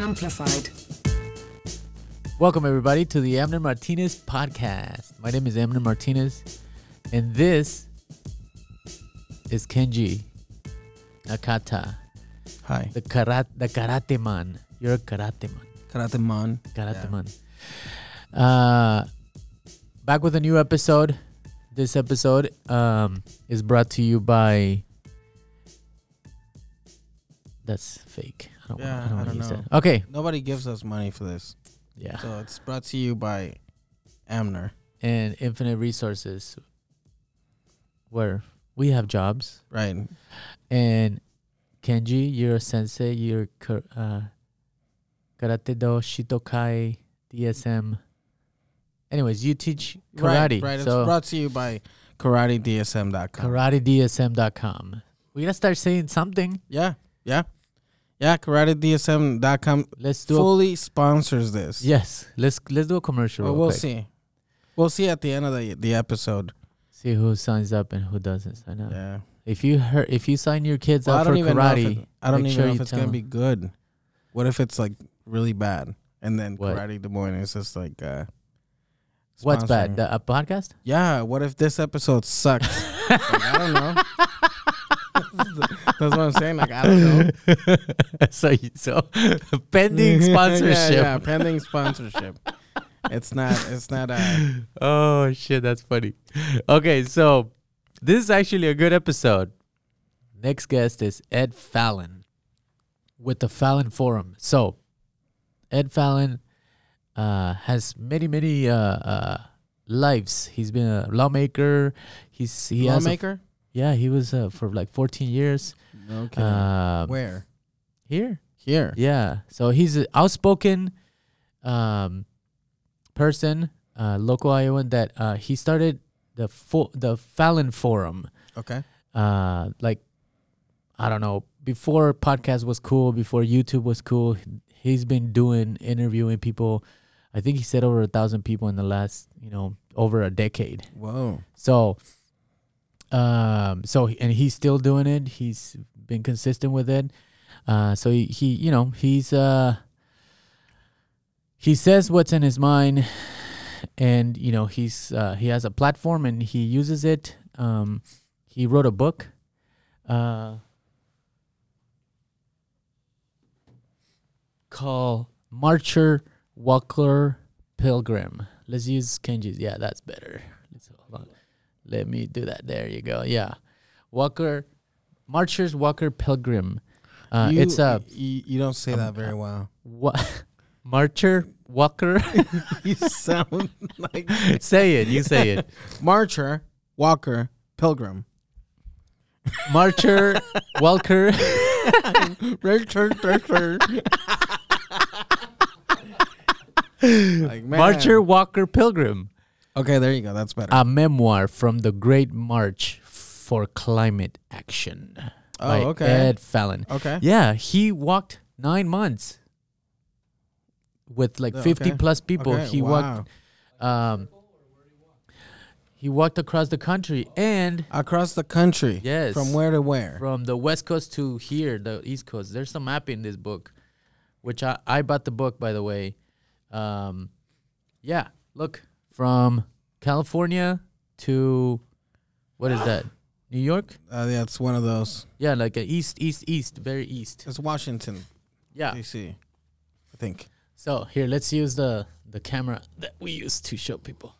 amplified. Welcome, everybody, to the Amner Martinez podcast. My name is Amner Martinez, and this is Kenji Nakata, Hi, the karate, the karate man. You're a karate man. Karate Man. Karate Yeah. man. Uh, back with a new episode. This episode um, is brought to you by. That's fake. I don't Yeah, want, I don't to use know. that. Okay. Nobody gives us money for this, Yeah. so it's brought to you by Amner. and Infinite Resources, where we have jobs. Right. And Kenji, you're a sensei. You're uh, karate do shitokai DSM. Anyways, you teach karate. Right. right. So it's brought to you by KarateDSM.com. karatedsm.com. We gotta start saying something. yeah. Yeah. Yeah. KarateDSM.com Let's do. A, fully sponsors this. yes, let's let's do a commercial. Well, we'll quick. see. We'll see at the end of the the episode. See who signs up and who doesn't sign up. Yeah. If you heard, if you sign your kids Well, up for even know if karate, it, I don't even sure know if it's gonna them. be good. What if it's like really bad? And then What? Karate Des Moines is just like uh what's bad? The uh, podcast? Yeah, what if this episode sucks? like, I don't know. That's what I'm saying. Like I don't know. so you- so pending sponsorship. yeah, yeah, pending sponsorship. It's not. It's not. Uh, Oh shit, that's funny. Okay, so this is actually a good episode. Next guest is Ed Fallon with the Fallon Forum. So Ed Fallon uh, has many many uh, uh, lives. He's been a lawmaker. He's he has a- lawmaker. Yeah, he was uh, for like 14 years. Okay. Um, Where? here? Here. Yeah. So he's an outspoken um, person, uh, local Iowan that uh, he started the fo- the Fallon Forum. Okay. Uh, like I don't know, before podcast was cool, before YouTube was cool, he's been doing interviewing people. I think he said over a thousand people in the last, you know, over a decade. Whoa. So, um, so and he's still doing it. He's been consistent with it. Uh, so he, he, you know, he's uh, he says what's in his mind, and you know, he's uh, he has a platform and he uses it. Um, he wrote a book. Uh, called Marcher Walker Pilgrim. Let's use Kenji's. Yeah, that's better. Let's hold on. Let me do that. There you go. Yeah, Walker, Marchers Walker Pilgrim. Uh, you, it's a You, you don't say um, that very well. what? Marcher Walker. you sound like say it. You say it. Marcher, Walker, Pilgrim. Marcher Walker. like, man. Marcher Walker Pilgrim. Okay, there you go. That's better. A memoir from the Great March for Climate Action. oh, by okay. Ed Fallon. Okay. Yeah, he walked nine months with like 50 okay. plus people. Okay, He wow. walked um he walked across the country and across the country. Yes. From where to where? from the west coast to here, the east coast. There's some map in this book, which I, I bought the book by the way. Um yeah, look, from California to what is that? New York? Uh, yeah, it's one of those. Yeah, like a east, east, east, very east. It's Washington, Yeah. D.C. I think. So here, let's use the the camera that we use to show people.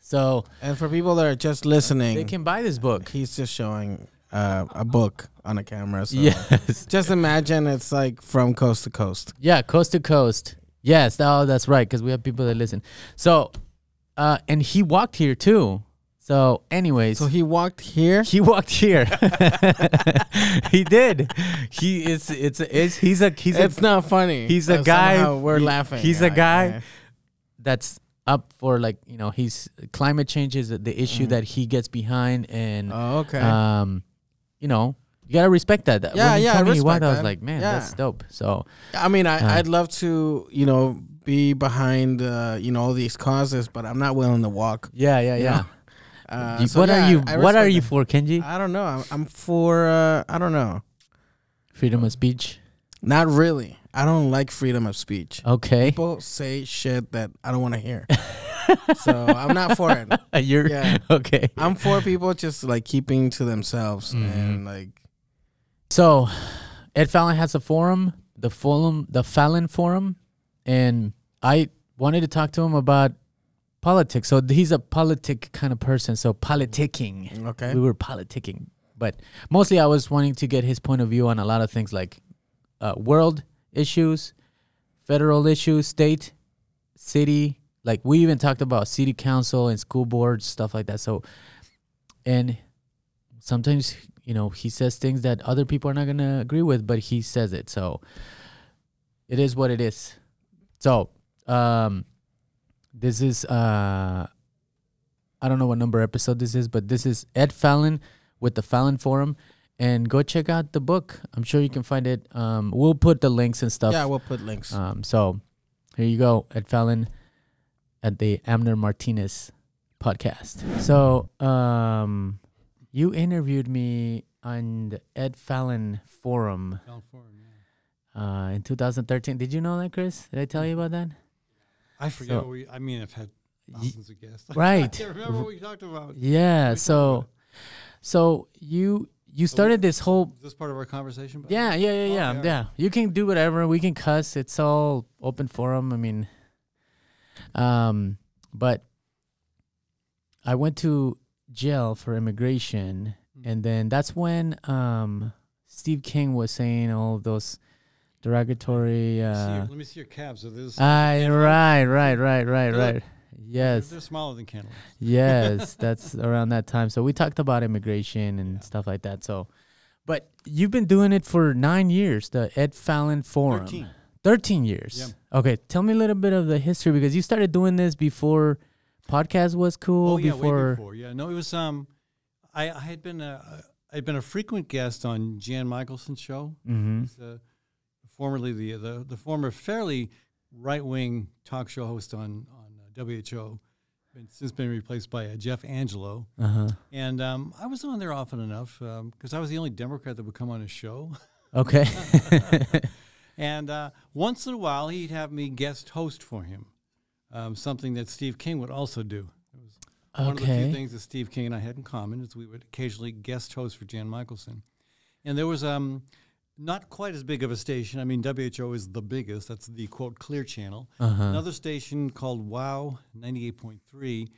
So And for people that are just listening, they can buy this book. he's just showing uh, a book on a camera. So Yes. just imagine it's like from coast to coast. Yeah, coast to coast. Yes, oh, that's right, because we have people that listen. So, uh, and he walked here too. So, anyways, So he walked here. he walked here. he did. He is. It's. It's. He's a. He's a. it's not funny. he's a guy- We're he- laughing. he's a Like, guy yeah. that's up for like you know he's climate change is the issue Mhm. that he gets behind and Oh, okay. um you know you gotta respect that Yeah, when he yeah, I respect walked, I was like man that's dope so I mean, I, uh, I'd love to, you know, be behind, uh, you know, all these causes, but I'm not willing to walk. yeah yeah yeah? Uh, You- so what yeah, are you I what are respect you that. for kenji I don't know. I'm, I'm for. Uh, I don't know. freedom of speech Not really. I don't like freedom of speech. Okay. People say shit that I don't want to hear. so I'm not for it. You're Yeah. okay. I'm for people just like keeping to themselves Mhm. and like So, Ed Fallon has a forum, the Fulham, the Fallon Forum, and I wanted to talk to him about politics. So he's a politic kind of person. So politicking, okay. we were politicking, but mostly I was wanting to get his point of view on a lot of things like uh, world issues, federal issues, state, city. Like we even talked about city council and school boards, stuff like that. So, and sometimes you know he says things that other people are not gonna agree with, but he says it. So it is what it is. So um, this is uh, I don't know what number episode this is, but this is Ed Fallon with the Fallon Forum. And go check out the book. I'm sure you can find it. Um, we'll put the links and stuff. Yeah, we'll put links. Um, so here you go, Ed Fallon at the Amner Martinez podcast. So um, you interviewed me on the Ed Fallon forum Down for him, yeah. Uh, in 2013. Did you know that, Chris? Did I tell you about that? I forget So- what we. I mean, I've had thousands of guests. I right. can't remember what we talked about. Yeah. So, so you you started this whole this part of our conversation? Yeah, yeah, yeah, yeah, Okay, all yeah. You can do whatever. We can cuss. It's all open forum. I mean, um, but I went to jail for immigration, Mm. and then that's when um Steve King was saying all those derogatory. Let me see your- Uh, let me see your calves. Are those? I right, right, right, right, Good. right. Yes, They're smaller than candles. yes, that's around that time. So we talked about immigration and Yeah. stuff like that. So, but you've been doing it for nine years, the Ed Fallon Forum. Thirteen. 13 years. Okay, tell me a little bit of the history because you started doing this before podcast was cool. Oh yeah, before, before. Yeah, no, it was. Um, I, I had been a I'd been a frequent guest on Jan Mickelson's show. Mm-hmm. Uh, formerly the, the the former fairly right wing talk show host on on uh, WHO, been since been replaced by uh, Jeff Angelo. Uh huh. And um, I was on there often enough because I was the only Democrat that would come on his show. Okay. And uh, once in a while, he'd have me guest host for him, um, something that Steve King would also do. It was one of the few things that Steve King and I had in common is we would occasionally guest host for Jan Mickelson. And there was um, not quite as big of a station. I mean, WHO is the biggest. That's the quote clear channel. Uh huh. Another station called Wow 98.3,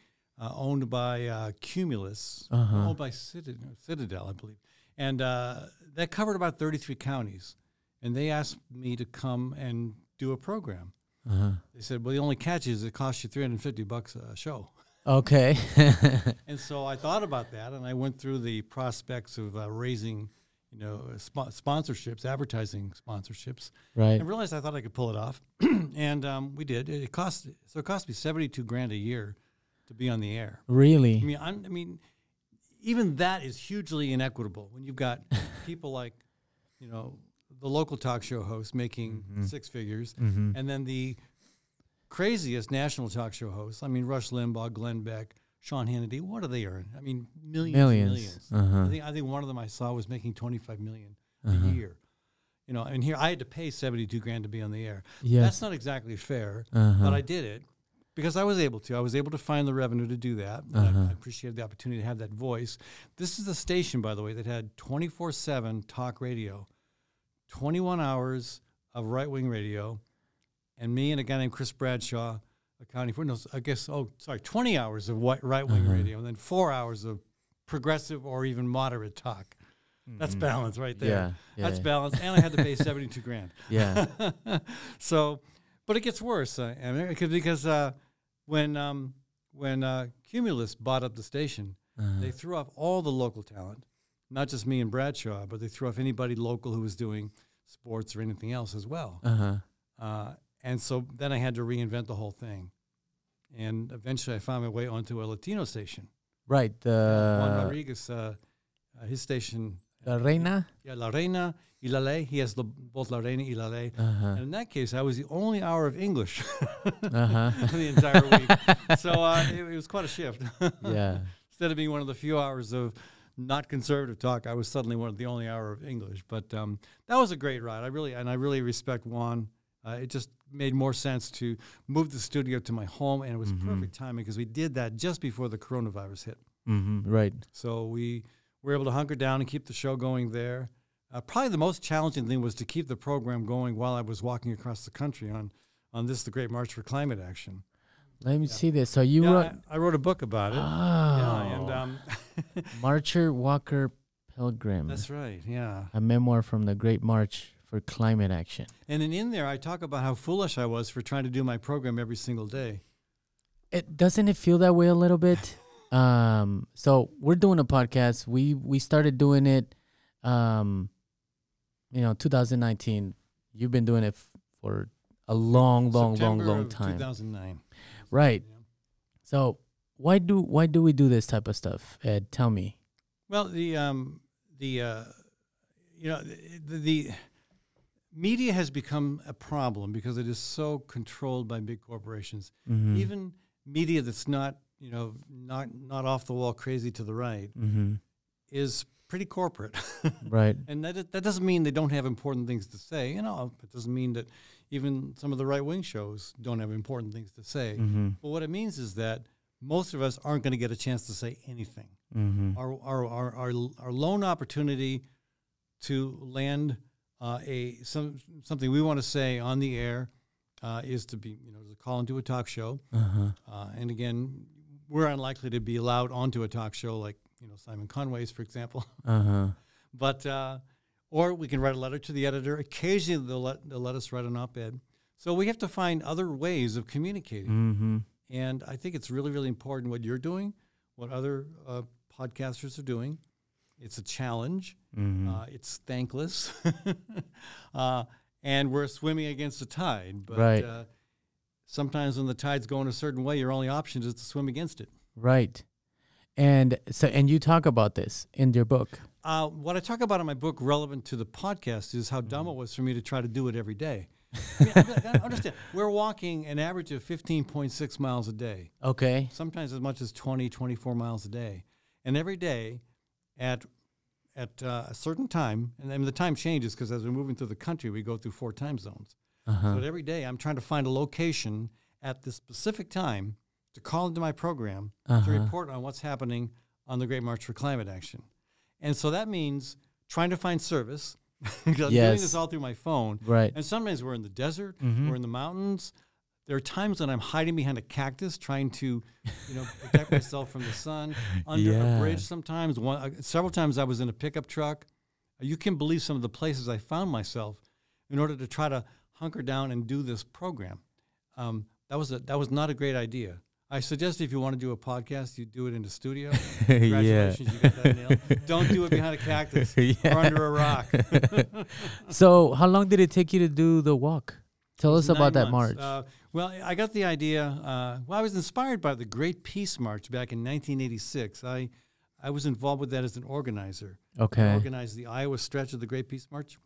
uh, owned by uh, Cumulus, Uh-huh. owned by Citadel, Citadel, I believe. And uh, that covered about 33 counties. And they asked me to come and do a program. Uh huh. They said, well, the only catch is it costs you 350 bucks a show. Okay. And so I thought about that, and I went through the prospects of uh, raising, you know, spo- sponsorships, advertising sponsorships, right. and realized I thought I could pull it off, and um, we did. It, it cost so it cost me seventy two grand a year to be on the air. I Really. mean, I'm, I mean, even that is hugely inequitable when you've got people like, you know, the local talk show host making six figures, Mm-hmm. and then the craziest national talk show hosts. I mean, Rush Limbaugh, Glenn Beck, Sean Hannity. What do they earn? I mean, millions, and Millions. millions. Uh-huh. I think I think one of them I saw was making twenty five million Uh-huh. a year. You know, and here I had to pay seventy two grand to be on the air. Yeah, That's not exactly fair, Uh-huh. but I did it because I was able to. I was able to find the revenue to do that. I- Uh-huh. I appreciated the opportunity to have that voice. This is a station, by the way, that had twenty four seven talk radio, twenty one hours of right wing radio, and me and a guy named Chris Bradshaw accounting for no, I guess oh sorry, twenty hours of right wing Uh-huh. radio, and then four hours of progressive or even moderate talk. That's balance right there. Mm-hmm. Yeah. Yeah. That's balance, and I had to pay seventy two grand. yeah. so, but it gets worse, uh, because because uh, when um, when uh, Cumulus bought up the station, Uh-huh. they threw off all the local talent, not just me and Bradshaw, but they threw off anybody local who was doing sports or anything else as well. Uh-huh. Uh, and so then I had to reinvent the whole thing, and eventually I found my way onto a Latino station. Right. Juan Rodriguez, uh, uh, his station, La Reina. yeah, La Reina y La Ley. He has the, both La Reina y La Ley. Uh-huh. And in that case, I was the only hour of English Uh-huh. the entire week. So uh, it, it was quite a shift. yeah. Instead of being one of the few hours of not conservative talk, I was suddenly one of the only hour of English. But um, that was a great ride. I really and I really respect Juan. Uh, it just made more sense to move the studio to my home, and it was perfect timing because we did that just before the coronavirus hit. Mm-hmm. Right. So we were able to hunker down and keep the show going there. Uh, probably the most challenging thing was to keep the program going while I was walking across the country on on this, the Great March for Climate Action. Let me see this. So you Yeah, wrote. I, I wrote a book about it. Oh. Yeah, and um, Marcher Walker Pilgrim. that's right. Yeah, a memoir from the Great March for Climate Action. and then in there, I talk about how foolish I was for trying to do my program every single day. It doesn't it feel that way a little bit? um, so we're doing a podcast. We we started doing it, um, you know, 2019. You've been doing it f- for a long, long, September long, long time, 2009. right? So why do why do we do this type of stuff? Ed, tell me. Well, the um, the uh, you know the, the media has become a problem because it is so controlled by big corporations. Mm-hmm. Even media that's not you know not not off the wall crazy to the right mm-hmm. is pretty corporate, Right. and that that doesn't mean they don't have important things to say. You know, it doesn't mean that even some of the right wing shows don't have important things to say. Mm-hmm. But what it means is that most of us aren't going to get a chance to say anything Mm-hmm. our our our our, our lone opportunity to land uh, a some something we want to say on the air uh, is to be you know to call into a talk show, Uh-huh. uh, and again, we're unlikely to be allowed onto a talk show like you know Simon Conway's, for example, Uh-huh. but uh, or we can write a letter to the editor. Occasionally, they'll let they'll let us write an op-ed. So we have to find other ways of communicating. Mm-hmm. And I think it's really, really important what you're doing, what other uh, podcasters are doing. It's a challenge. Mm-hmm. Uh, it's thankless. uh, and we're swimming against the tide. But Right. uh, sometimes when the tide's going a certain way, your only option is to swim against it. Right. And so and you talk about this in your book. Uh, what I talk about in my book, relevant to the podcast, is how Mm-hmm. dumb it was for me to try to do it every day. I mean, understand. We're walking an average of 15.6 miles a day. Okay. sometimes as much as 20, 24 miles a day. And every day at at uh, a certain time, and then the time changes because as we're moving through the country, we go through four time zones. Uh-huh. So every day I'm trying to find a location at this specific time to call into my program to Uh-huh. report on what's happening on the Great March for Climate Action. And so that means trying to find service. I'm doing this all through my phone. Right. And sometimes we're in the desert, Mhm. we're in the mountains. There are times when I'm hiding behind a cactus, trying to, you know, protect myself from the sun. Under Yeah. a bridge, sometimes. One, uh, several times I was in a pickup truck. You can believe some of the places I found myself in order to try to hunker down and do this program. Um, that was a, that was not a great idea. I suggest if you want to do a podcast, you do it in the studio. Congratulations, you got that nailed. Don't do it behind a cactus or under a rock. So how long did it take you to do the walk? Tell us about that march. Uh, well, I got the idea. Uh, well, I was inspired by the Great Peace March back in 1986. I, I was involved with that as an organizer. I okay. organized the Iowa stretch of the Great Peace March,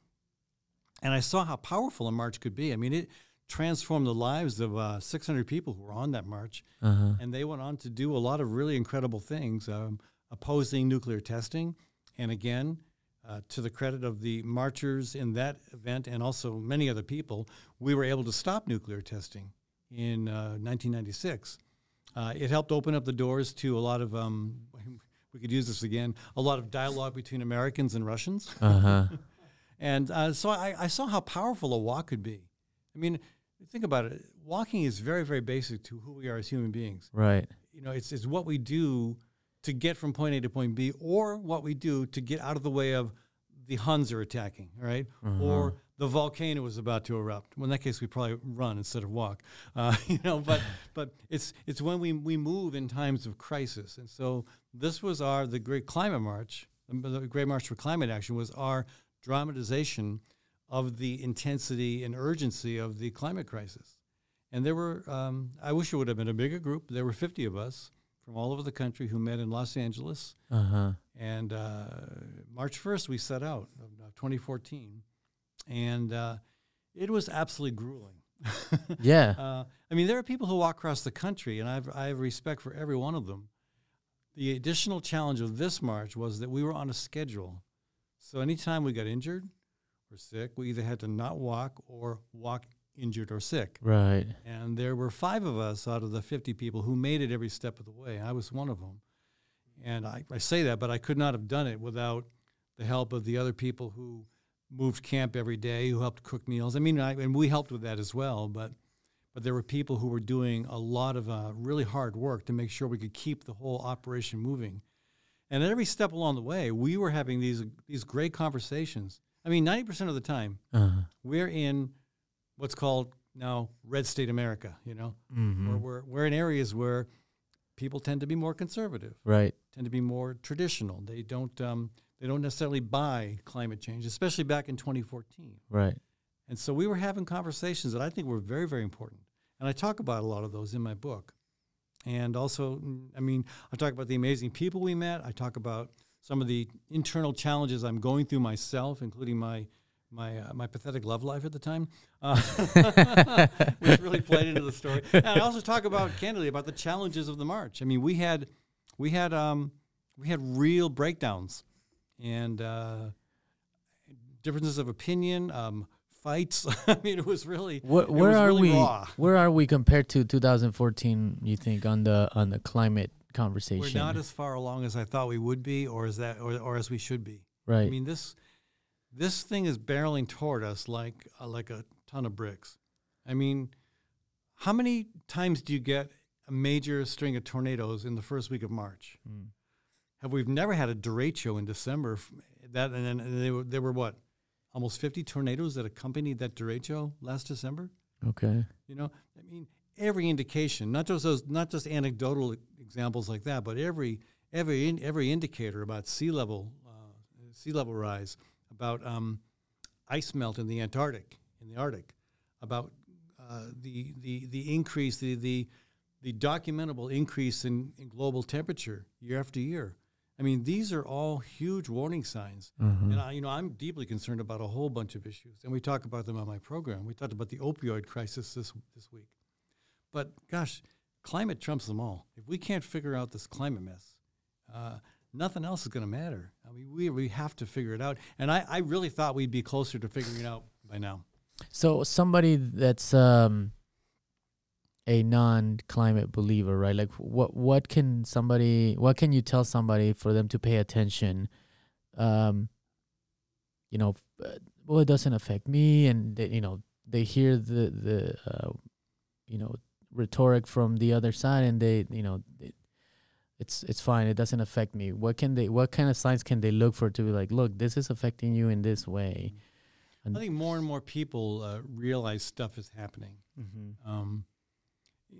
and I saw how powerful a march could be. I mean, it transformed the lives of uh, 600 people who were on that march, Uh-huh. and they went on to do a lot of really incredible things, um, opposing nuclear testing, and again. Uh, to the credit of the marchers in that event and also many other people, we were able to stop nuclear testing in uh, 1996. Uh, it helped open up the doors to a lot of, um, we could use this again, a lot of dialogue between Americans and Russians. Uh-huh. And uh, so I, I saw how powerful a walk could be. I mean, think about it. Walking is very, very basic to who we are as human beings. Right. You know, it's, it's what we do to get from point A to point B, or what we do to get out of the way of the Huns are attacking, right? Or the volcano was about to erupt. Well, in that case, we probably run instead of walk. Uh, you know, but but it's it's when we we move in times of crisis, and so this was our the Great Climate March, um, the Great March for Climate Action was our dramatization of the intensity and urgency of the climate crisis. And there were, um, I wish it would have been a bigger group. There were 50 of us from all over the country who met in Los Angeles. Uh-huh. And uh, March 1st, we set out of uh, 2014. And uh, it was absolutely grueling. Yeah. Uh, I mean, there are people who walk across the country, and I've, I have respect for every one of them. the additional challenge of this march was that we were on a schedule. So anytime we got injured or sick, we either had to not walk or walk injured or sick. Right. And there were five of us out of the 50 people who made it every step of the way. I was one of them. And I, I say that, but I could not have done it without the help of the other people who moved camp every day, who helped cook meals. I mean, I, and we helped with that as well. But but there were people who were doing a lot of uh, really hard work to make sure we could keep the whole operation moving. And at every step along the way, we were having these these great conversations. I mean, ninety percent of the time, Uh-huh. we're in what's called now red state America. You know, Mhm. where we're we're in areas where people tend to be more conservative, Right. tend to be more traditional. They don't um, they don't necessarily buy climate change, especially back in 2014. Right. And so we were having conversations that I think were very, very important. And I talk about a lot of those in my book. And also, mm, I mean, I talk about the amazing people we met. I talk about some of the internal challenges I'm going through myself, including my my uh, my pathetic love life at the time, uh, which really played into the story. And I also talk about candidly about the challenges of the march. I mean, we had we had um, we had real breakdowns and uh, differences of opinion, um, fights. I mean, it was really Where, it where are really we? raw. Where are we compared to 2014? You think on the on the climate conversation? We're not as far along as I thought we would be, or as that, or, or as we should be. right. I mean, this this thing is barreling toward us like uh, like a ton of bricks. I mean, how many times do you get a major string of tornadoes in the first week of March? Mm. Have we've never had a derecho in December? That and then and they were there were what almost fifty tornadoes that accompanied that derecho last December. Okay. You know, I mean, every indication, not just those, not just anecdotal examples like that, but every every in, every indicator about sea level uh, sea level rise, about um, ice melt in the Antarctic, in the Arctic, about uh, the the the increase, the the the documentable increase in, in global temperature year after year. I mean, these are all huge warning signs. Mhm. And I, you know, I'm deeply concerned about a whole bunch of issues, and we talk about them on my program. We talked about the opioid crisis this this week, but gosh, climate trumps them all. If we can't figure out this climate mess, uh, nothing else is going to matter. I mean, we we have to figure it out. And I, I really thought we'd be closer to figuring it out by now. So somebody that's um a non-climate believer, right? Like what what can somebody what can you tell somebody for them to pay attention? Um you know, uh, well it doesn't affect me and they, you know, they hear the the uh, you know, rhetoric from the other side and they, you know, it, it's it's fine. It doesn't affect me. What can they what kind of signs can they look for to be like, look, this is affecting you in this way? I think more and more people uh, realize stuff is happening. Mm-hmm. Um,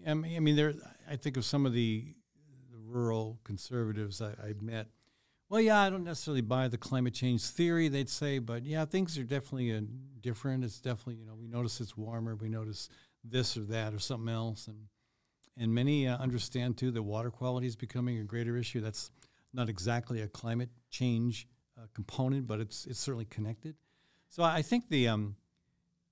I mean, I mean, there. I think of some of the, the rural conservatives I, I met. Well, yeah, I don't necessarily buy the climate change theory. They'd say, but yeah, things are definitely uh, different. It's definitely you know we notice it's warmer. We notice this or that or something else, and and many uh, understand too that water quality is becoming a greater issue. That's not exactly a climate change uh, component, but it's it's certainly connected. So I think the um,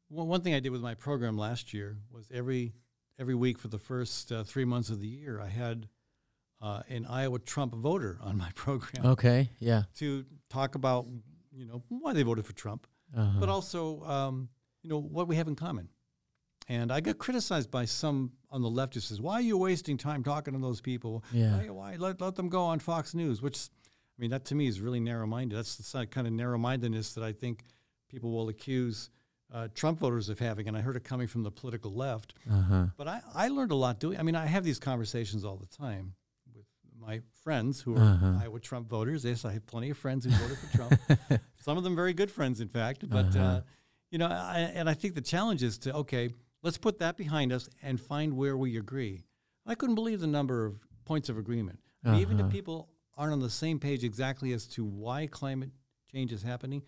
one thing I did with my program last year was every every week for the first uh, three months of the year, I had uh, an Iowa Trump voter on my program Okay, yeah. to talk about, you know, why they voted for Trump, Uh-huh. but also, um, you know, what we have in common. And I got criticized by some on the left who says, "Why are you wasting time talking to those people? Yeah. Why, why let, let them go on Fox News?" Which, I mean, that to me is really narrow-minded. That's the kind of narrow-mindedness that I think people will accuse uh, Trump voters of having. And I heard it coming from the political left. Uh-huh. But I, I learned a lot doing. I mean, I have these conversations all the time with my friends who are Uh-huh. Iowa Trump voters. Yes, I have plenty of friends who voted for Trump. Some of them very good friends, in fact. But uh Uh-huh. you know, I, and I think the challenge is to okay, let's put that behind us and find where we agree. I couldn't believe the number of points of agreement. I mean, Even if Uh-huh. people aren't on the same page exactly as to why climate change is happening,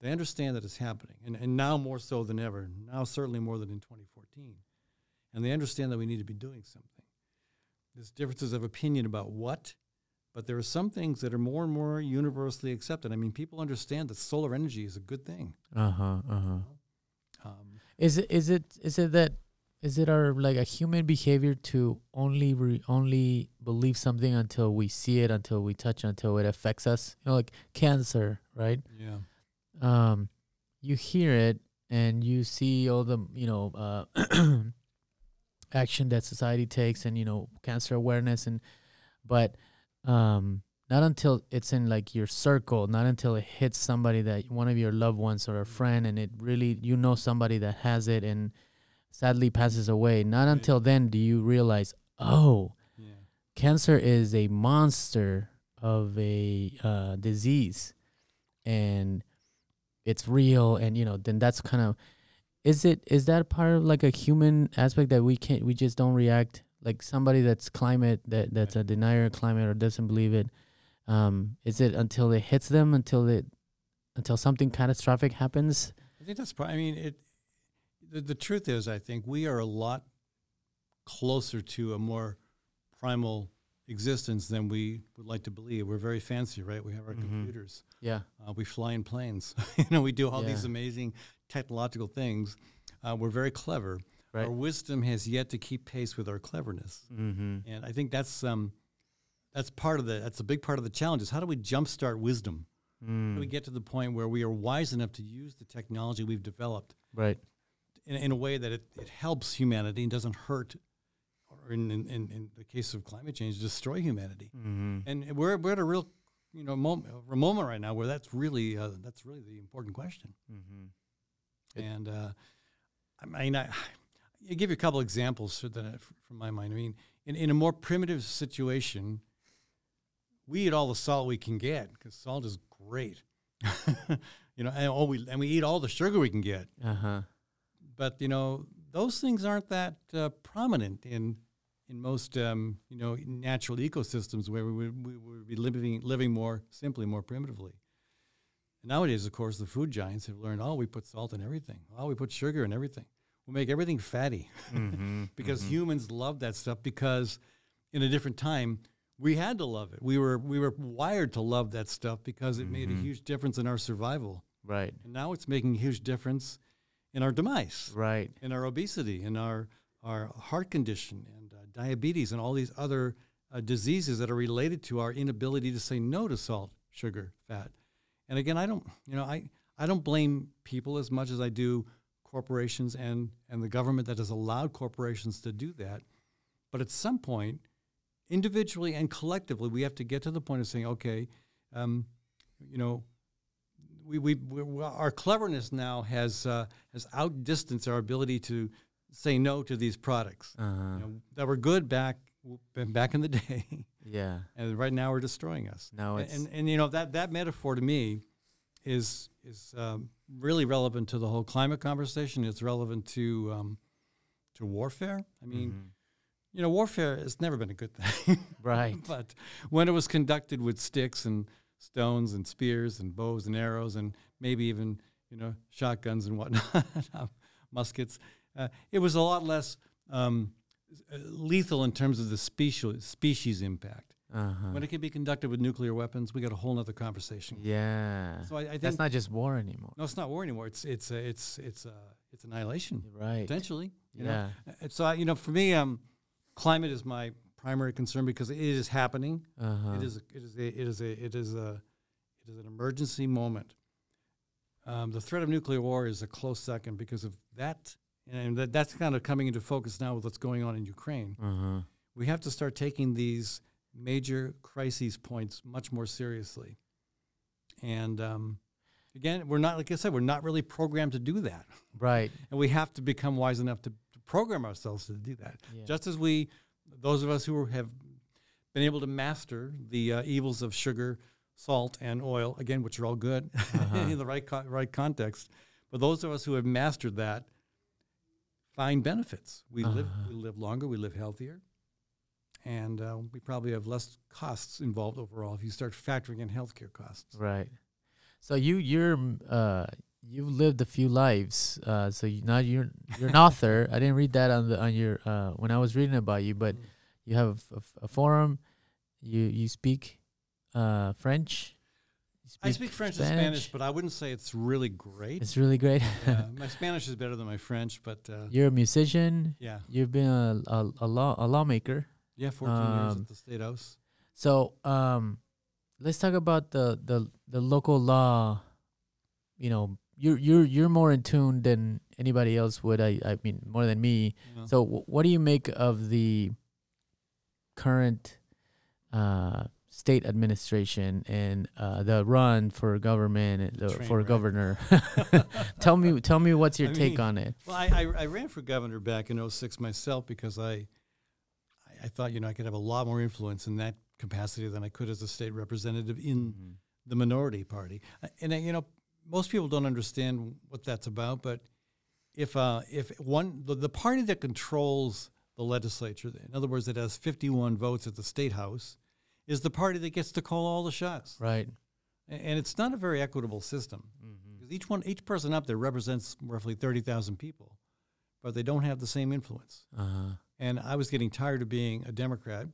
they understand that it's happening, and, and now more so than ever. Now, certainly more than in 2014, and they understand that we need to be doing something. There's differences of opinion about what, but there are some things that are more and more universally accepted. I mean, people understand that solar energy is a good thing. Uh-huh. Uh-huh. Um, Is it is it is it that is it our like a human behavior to only re, only believe something until we see it, until we touch, it, until it affects us? You know, like cancer, right? Yeah. Um, you hear it and you see all the you know uh, action that society takes, and you know cancer awareness, and but um, not until it's in like your circle, not until it hits somebody that one of your loved ones or a friend, and it really you know somebody that has it and sadly passes away. Not until then do you realize, oh, Yeah. cancer is a monster of a uh, disease, and it's real. And you know, then that's kind of is it is that part of like a human aspect that we can't we just don't react like somebody that's climate that that's a denier of climate or doesn't believe it um is it until it hits them until it until something catastrophic happens I think that's probably. I mean, it. The, the truth is, I think we are a lot closer to a more primal existence than we would like to believe. We're very fancy, right? We have our Mhm. computers. yeah Uh, we fly in planes. you know, we do all these amazing technological things. Uh, we're very clever. right Our wisdom has yet to keep pace with our cleverness, mm-hmm. and I think that's um, that's part of the that's a big part of the challenge. Is how do we jumpstart wisdom? How do we mm. get to the point where we are wise enough to use the technology we've developed right in, in a way that it, it helps humanity and doesn't hurt, in, in, in, the case of climate change, destroy humanity. mm-hmm. And we're, we're at a real, you know, moment, a moment right now where that's really uh, that's really the important question. Mm-hmm. And uh, I mean, I, I give you a couple examples that I- from my mind. I mean, in, in a more primitive situation, we eat all the salt we can get because salt is great. you know, and, oh, we, and we eat all the sugar we can get uh-huh but you know those things aren't that uh, prominent in in most um, you know natural ecosystems where we would, we would be living living more simply, more primitively. Nowadays, of course, the food giants have learned. Oh, we put salt in everything. Oh, we put sugar in everything. We make everything fatty mm-hmm. because humans love that stuff because in a different time we had to love it. We were we were wired to love that stuff because it made a Mhm. huge difference in our survival. right And now it's making a huge difference in our demise right in our obesity, in our our heart condition, and diabetes, and all these other uh, diseases that are related to our inability to say no to salt, sugar, fat. And again, I don't, you know, I I don't blame people as much as I do corporations and and the government that has allowed corporations to do that. But at some point, individually and collectively, we have to get to the point of saying, okay, um, you know, we, we, we our cleverness now has uh, has outdistanced our ability to say no to these products uh-huh you know, that were good back back in the day, yeah and right now we're destroying us. now And, it's and and you know that that metaphor to me is is um, really relevant to the whole climate conversation. It's relevant to um, to warfare. I mean, Mhm. you know, warfare has never been a good thing. right but when it was conducted with sticks and stones and spears and bows and arrows and maybe even you know shotguns and whatnot, muskets, uh, it was a lot less um, lethal in terms of the species species impact. uh-huh When it can be conducted with nuclear weapons, we got a whole other conversation. yeah So I, I think that's not just war anymore no, it's not war anymore. It's it's uh, it's it's uh, it's annihilation right potentially. You know? yeah Uh, So you know, for me, um, climate is my primary concern because it is happening. uh-huh It is. A, it is. A, it is a. It is a. It is an emergency moment. Um, the threat of nuclear war is a close second because of that, and that, that's kind of coming into focus now with what's going on in Ukraine. uh-huh We have to start taking these major crises points much more seriously. And um, again, we're not like I said, we're not really programmed to do that, right and we have to become wise enough to, to program ourselves to do that. yeah. Just as we, those of us who have been able to master the uh, evils of sugar, salt, and oil, again, which are all good Uh-huh. in the right co- right context, but those of us who have mastered that find benefits. We live Uh-huh. we live longer, we live healthier, and uh, we probably have less costs involved overall if you start factoring in healthcare costs. Right. So you you're uh you've lived a few lives. Uh so you now you're you're an author. I didn't read that on the on your uh when I was reading about you, but Mm. you have a forum. You you speak uh French. I speak French, and Spanish, but I wouldn't say it's really great. It's really great. yeah, my Spanish is better than my French, but uh, You're a musician. yeah, You've been a a, a law a lawmaker. yeah, 14 years Um, at the State House. So um, let's talk about the the the local law. You know, you're you're you're more in tune than anybody else would. I I mean, more than me. know. So w- what do you make of the current uh, state administration and uh, the run for government the, for wreck. governor? tell me tell me what's your I take mean, on it? Well, I, I, I ran for governor back in 06 myself because I, I- I thought, you know, I could have a lot more influence in that capacity than I could as a state representative in the minority party. Uh, And, uh, you know, most people don't understand what that's about, but if, uh, if one, the, the party that controls the legislature, in other words, it has 51 votes at the state house, is the party that gets to call all the shots. Right. And it's not a very equitable system because each one, each person up there represents roughly thirty thousand people, but they don't have the same influence. Uh huh. And I was getting tired of being a Democrat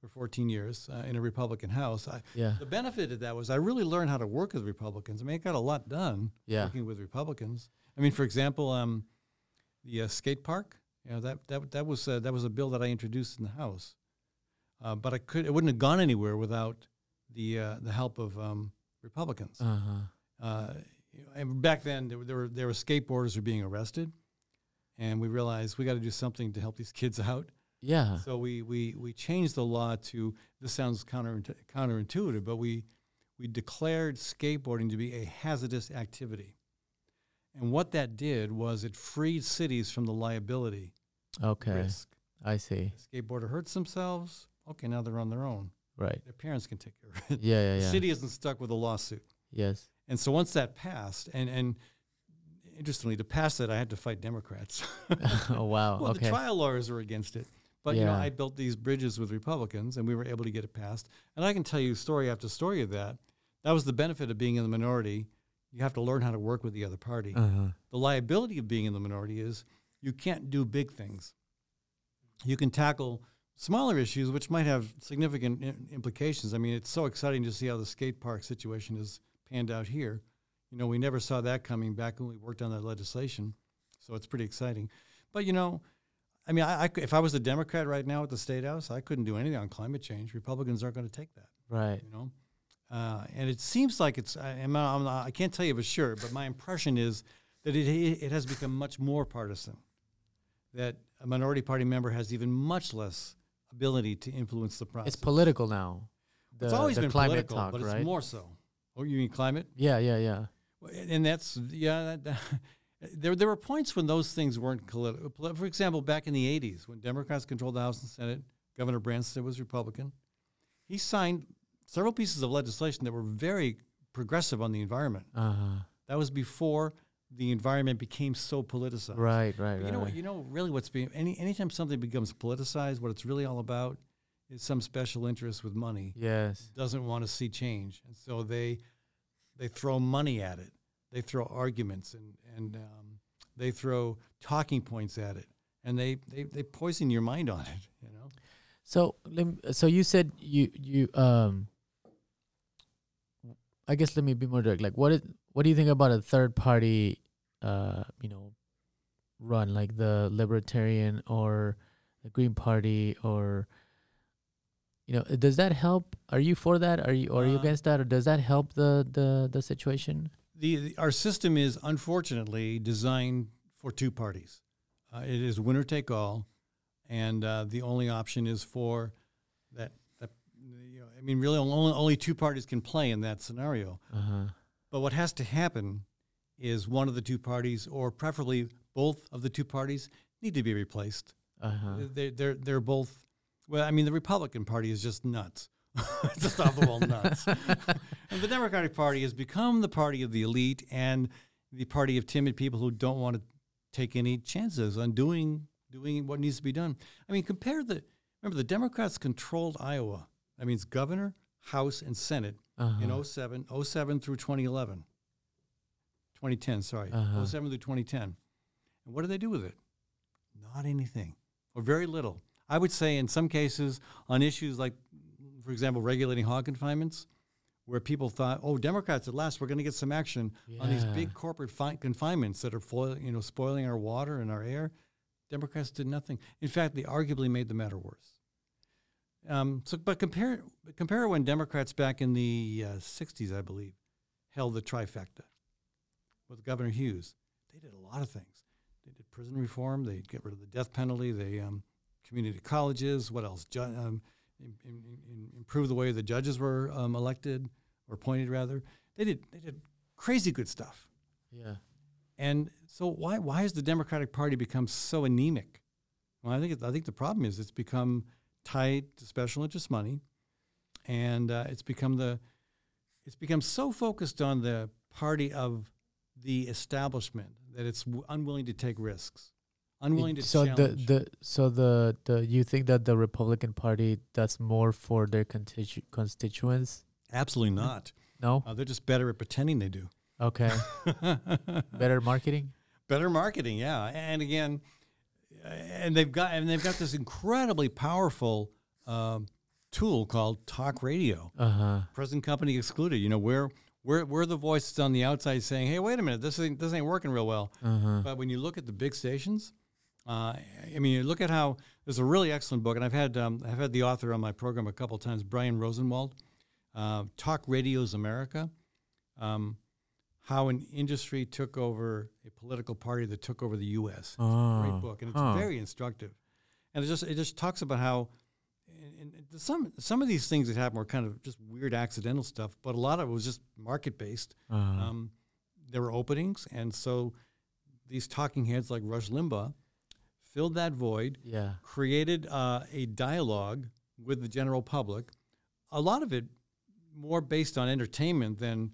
for fourteen years uh, in a Republican House. I, Yeah. the benefit of that was I really learned how to work with Republicans. I mean, I got a lot done Yeah. working with Republicans. I mean, for example, um, the uh, skate park. You know that that that was uh, that was a bill that I introduced in the House, uh, but I could it wouldn't have gone anywhere without the uh, the help of um, Republicans. Uh huh. Uh, you know, and back then, there were, there were there were skateboarders were being arrested, and we realized we got to do something to help these kids out. Yeah. So we we we changed the law to this sounds counter counterintuitive, but we we declared skateboarding to be a hazardous activity, and what that did was it freed cities from the liability Okay. risk. I see. Skateboarder hurts themselves. Okay, now they're on their own. Right. Their parents can take care of it. Yeah. Yeah. The city isn't stuck with a lawsuit. Yes. And so once that passed, and and interestingly, to pass that, I had to fight Democrats. oh wow. well, okay. the trial lawyers were against it, but you know, I built these bridges with Republicans, and we were able to get it passed. And I can tell you story after story of that. That was the benefit of being in the minority. You have to learn how to work with the other party. uh huh. The liability of being in the minority is you can't do big things. You can tackle smaller issues, which might have significant im- implications. I mean, it's so exciting to see how the skate park situation has panned out here. You know, we never saw that coming back when we worked on that legislation, so it's pretty exciting. But you know, I mean, I, I if I was a Democrat right now at the state house, I couldn't do anything on climate change. Republicans aren't going to take that Right. you know. Uh, and it seems like it's. I, I'm I'm I can't tell you for sure, but my impression is that it it has become much more partisan. That a minority party member has even much less ability to influence the process. It's political now. The, it's always been climate political, talk, but right? it's more so. Oh, you mean climate? Yeah. Yeah. Yeah. And that's yeah. That, there there were points when those things weren't political. For example, back in the '80s, when Democrats controlled the House and Senate, Governor Branstad was Republican. He signed several pieces of legislation that were very progressive on the environment. Uh huh. That was before the environment became so politicized. Right. Right. But right. you know what? You know really what's being any anytime something becomes politicized, what it's really all about is some special interest with money Yes. doesn't want to see change, and so they they throw money at it. They throw arguments and and um, they throw talking points at it, and they, they they poison your mind on it. You know. So, so you said you you um. I guess let me be more direct. Like, what is what do you think about a third party, uh, you know, run like the Libertarian or the Green Party or, you know, does that help? Are you for that? Are you or are you Uh, against that? Or does that help the the the situation? The, the our system is unfortunately designed for two parties. Uh, it is winner take all, and uh, the only option is for that that you know. I mean, really, only only two parties can play in that scenario. Uh huh. But what has to happen is one of the two parties, or preferably both of the two parties, need to be replaced. Uh huh. They're, they're, they're both, well, I mean, the Republican Party is just nuts. it's just off the wall nuts. and the Democratic Party has become the party of the elite and the party of timid people who don't want to take any chances on doing doing what needs to be done. I mean, compare the, remember, the Democrats controlled Iowa. That means governor, House, and Senate Uh-huh. in 07, 07 through 2011. 2010, sorry. Uh-huh. 07 through 2010. And what did they do with it? Not anything, or very little. I would say in some cases, on issues like, for example, regulating hog confinements, where people thought, oh, Democrats at last we're going to get some action on these big corporate fi- confinements that are foil- you know spoiling our water and our air. Democrats did nothing. In fact, they arguably made the matter worse. Um, so, but compare compare when Democrats back in the uh, '60s, I believe, held the trifecta with Governor Hughes. They did a lot of things. They did prison reform. They get rid of the death penalty. They um, community colleges. What else? Ju- um, im- im- im- improve the way the judges were um, elected or appointed, rather. They did. They did crazy good stuff. Yeah. And so why why has the Democratic Party become so anemic? Well, I think I think the problem is it's become tied to special interest money, and uh, it's become the it's become so focused on the party of the establishment that it's w- unwilling to take risks, unwilling to so challenge. the the so the the you think that the Republican Party does more for their constitu- constituents? Absolutely not. No. Uh, they're just better at pretending they do. Okay. Better marketing. better marketing yeah and again uh, and they've got and they've got this incredibly powerful um, tool called talk radio Uh huh. present company excluded you know we're we're, we're the voices on the outside saying hey wait a minute this ain't this ain't working real well Uh huh. but when you look at the big stations uh, I mean, you look at how there's a really excellent book, and I've had um, I've had the author on my program a couple times, Brian Rosenwald, uh, Talk Radio's America, um, how an industry took over a political party that took over the U.S. Oh, Great book, and it's huh. very instructive, and it just it just talks about how. And and some some of these things that happened were kind of just weird accidental stuff, but a lot of it was just market based. Uh-huh. Um, there were openings, and so these talking heads like Rush Limbaugh filled that void, yeah. created uh, a dialogue with the general public. A lot of it more based on entertainment than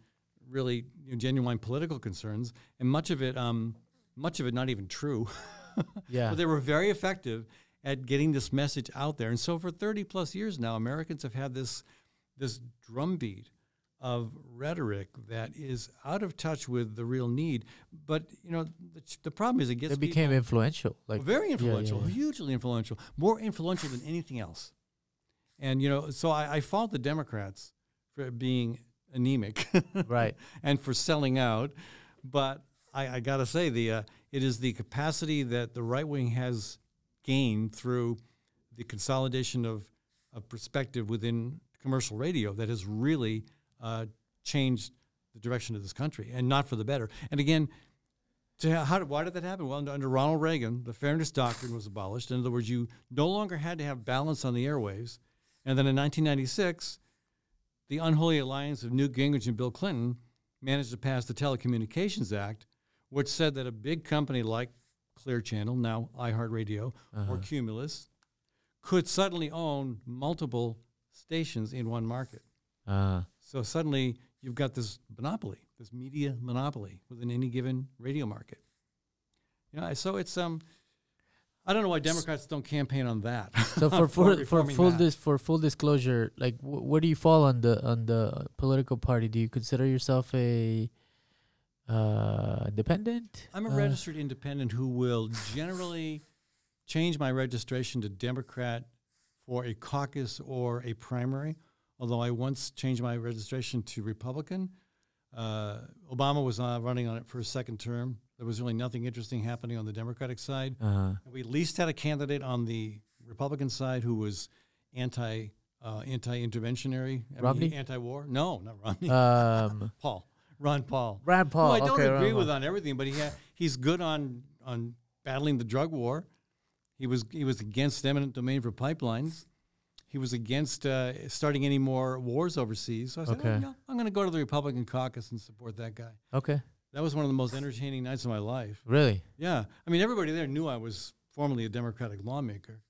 really you know, genuine political concerns, and much of it, um, much of it not even true. Yeah. But they were very effective at getting this message out there. And so for 30 plus years now, Americans have had this this drumbeat of rhetoric that is out of touch with the real need. But you know, the, the problem is it gets They became influential. Like very yeah, influential, yeah. hugely influential, more influential than anything else. And you know, so I, I fault the Democrats for being anemic, right. and for selling out. But I, I got to say, the uh, it is the capacity that the right wing has gained through the consolidation of, of perspective within commercial radio that has really uh, changed the direction of this country, and not for the better. And again, to how why did that happen? Well, under, under Ronald Reagan, the fairness doctrine was abolished. In other words, you no longer had to have balance on the airwaves. And then in 1996, the unholy alliance of Newt Gingrich and Bill Clinton managed to pass the Telecommunications Act, which said that a big company like Clear Channel, now iHeartRadio, or Cumulus, could suddenly own multiple stations in one market. Uh, So suddenly you've got this monopoly, this media monopoly within any given radio market. You know, so it's um, I don't know why Democrats don't campaign on that. so for for, for full dis, for full disclosure, like wh- where do you fall on the on the political party? Do you consider yourself a uh independent? I'm a Uh, registered independent who will generally change my registration to Democrat for a caucus or a primary. Although I once changed my registration to Republican. Uh, Obama was uh, running on it for a second term. There was really nothing interesting happening on the Democratic side. Uh-huh. We at least had a candidate on the Republican side who was anti uh, anti interventionary, Romney? anti war. No, not Romney. Um, Paul, Ron Paul. Rand Paul. Who I don't okay, agree with on everything, but he ha- he's good on on battling the drug war. He was he was against eminent domain for pipelines. He was against uh, starting any more wars overseas. So I said, oh, Okay. no, I'm going to go to the Republican caucus and support that guy. Okay, That was one of the most entertaining nights of my life. really? Yeah, I mean everybody there knew I was formerly a Democratic lawmaker.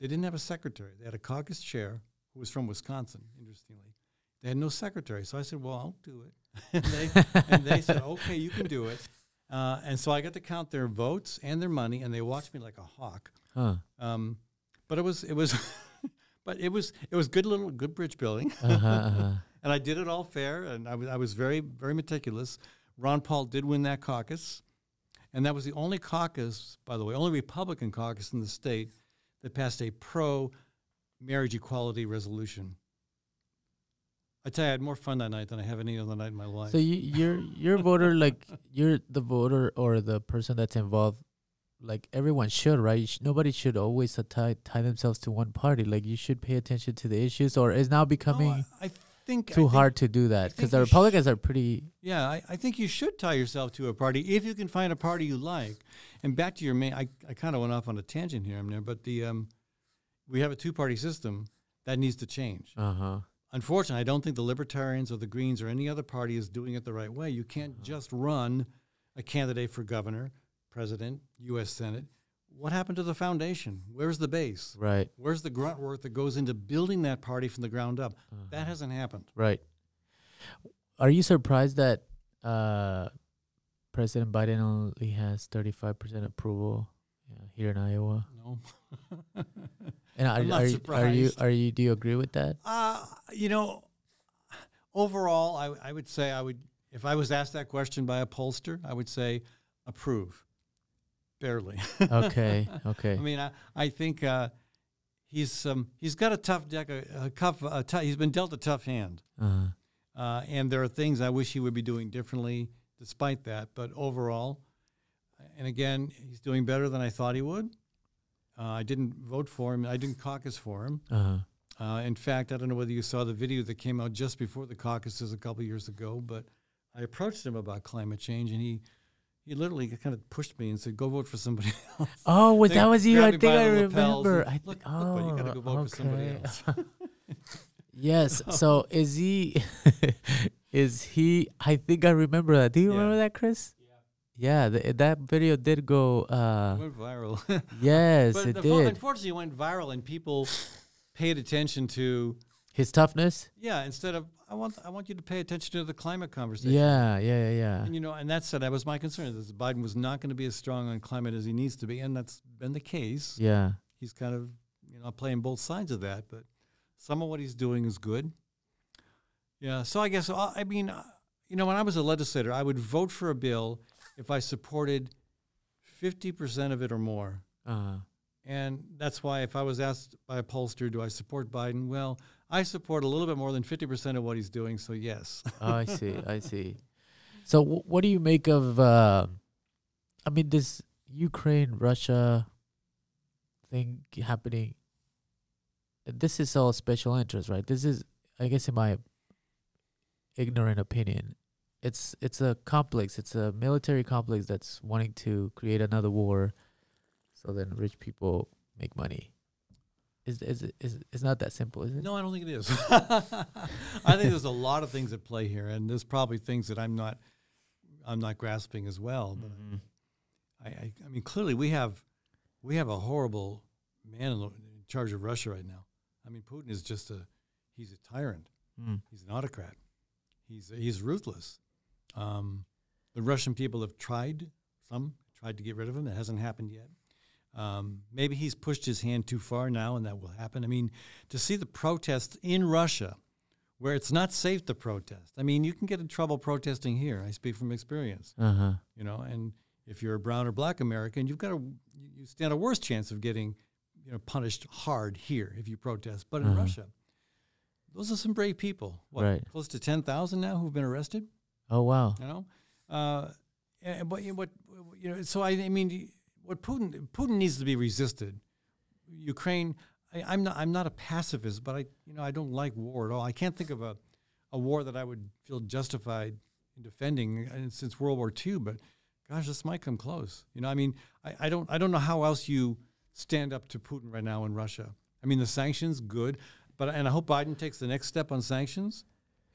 They didn't have a secretary. They had a caucus chair who was from Wisconsin. Interestingly, they had no secretary. So I said, "Well, I'll do it," and they and they said, "Okay, you can do it." Uh, and so I got to count their votes and their money, and they watched me like a hawk. Huh? Um, but it was it was, but it was it was good little good bridge building, Uh-huh, uh-huh. and I did it all fair, and I was I was very very meticulous. Ron Paul did win that caucus, and that was the only caucus, by the way, only Republican caucus in the state that passed a pro marriage equality resolution. I tell you, I had more fun that night than I have any other night in my life. So you, you're you're a voter like you're the voter or the person that's involved. Like everyone should, right? Sh- nobody should always tie tie themselves to one party. Like you should pay attention to the issues, or is now No, becoming I, I think I too think- hard to do that because the you sh- Republicans are pretty. Yeah, I, I think you should tie yourself to a party if you can find a party you like. And back to your main, I, I kind of went off on a tangent here, I'm there, but the um, we have a two party system that needs to change. Uh huh. Unfortunately, I don't think the Libertarians or the Greens or any other party is doing it the right way. You can't just run a candidate for governor, president, U.S. Senate. What happened to the foundation? Where's the base? Right. Where's the grunt work that goes into building that party from the ground up? Uh-huh. That hasn't happened. Right. Are you surprised that uh, President Biden only has 35% approval uh, here in Iowa? No. And are, are, you- are you are you do you agree with that? Uh, you know, overall, I, I would say I would, if I was asked that question by a pollster, I would say approve. Barely. Okay. Okay. I mean, I, I think uh, he's um, he's got a tough deck, a, a tough, a he's been dealt a tough hand, uh, uh, and there are things I wish he would be doing differently. Despite that, but overall, and again, he's doing better than I thought he would. Uh, I didn't vote for him. I didn't caucus for him. uh, Uh, in fact, I don't know whether you saw the video that came out just before the caucuses a couple years ago, but I approached him about climate change, and he he literally kind of pushed me and said, "Go vote for somebody else." oh, was that was you? I think I remember. I look, th- look, but you gotta oh, go vote for somebody okay. else. yes. So is he? is he? I think I remember that. Do you Yeah. remember that, Chris? Yeah. th- that video did go. Uh, went viral. yes, but it the, did. unfortunately, it went viral, and people paid attention to His toughness. yeah instead of I want I want you to pay attention to the climate conversation. Yeah. Yeah. Yeah. Yeah. And you know, and that said, that was my concern. That Biden was not going to be as strong on climate as he needs to be, and that's been the case. Yeah. he's kind of you know playing both sides of that but some of what he's doing is good yeah so i guess uh, i mean uh, you know when i was a legislator i would vote for a bill if i supported 50% of it or more Uh, and that's why if i was asked by a pollster do i support biden well i support a little bit more than 50% of what he's doing so yes oh, I see. I see. So, w- what do you make of? Uh, I mean, this Ukraine Russia thing happening. This is all special interest, right? This is, I guess, in my ignorant opinion, it's it's a complex. It's a military complex that's wanting to create another war, so then rich people make money. Is is is it's not that simple, is it? No, I don't think it is. I think there's a lot of things at play here, and there's probably things that I'm not, I'm not grasping as well. But Mhm. I, I, I mean, clearly we have, we have a horrible man in, in charge of Russia right now. I mean, Putin is just a, he's a tyrant. Mm. He's an autocrat. He's he's ruthless. Um, the Russian people have tried some tried to get rid of him. It hasn't happened yet. Um, maybe he's pushed his hand too far now, and that will happen. I mean, to see the protests in Russia, where it's not safe to protest. I mean, you can get in trouble protesting here. I speak from experience. Uh huh. You know, and if you're a brown or black American, you've got a you stand a worse chance of getting you know punished hard here if you protest. But in Uh-huh. Russia, those are some brave people. What, Right. close to ten thousand now who've been arrested. Oh wow. You know, uh, and, but you know, what you know. So I, I mean, what Putin Putin needs to be resisted. Ukraine. I, I'm not. I'm not a pacifist, but I, you know, I don't like war at all. I can't think of a, a war that I would feel justified in defending uh, since World War II. But gosh, this might come close. You know, I mean, I, I don't. I don't know how else you stand up to Putin right now in Russia. I mean, the sanctions, good, but and I hope Biden takes the next step on sanctions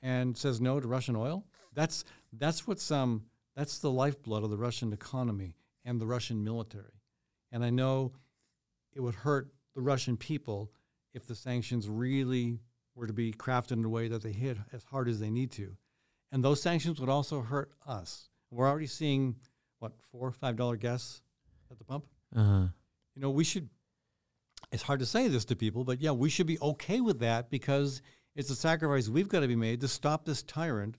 and says no to Russian oil. That's that's what's um that's the lifeblood of the Russian economy and the Russian military. And I know it would hurt the Russian people if the sanctions really were to be crafted in a way that they hit as hard as they need to. And those sanctions would also hurt us. We're already seeing what four, or five dollar gas at the pump. Uh huh. You know, we should. It's hard to say this to people, but yeah, we should be okay with that because it's a sacrifice we've got to be made to stop this tyrant.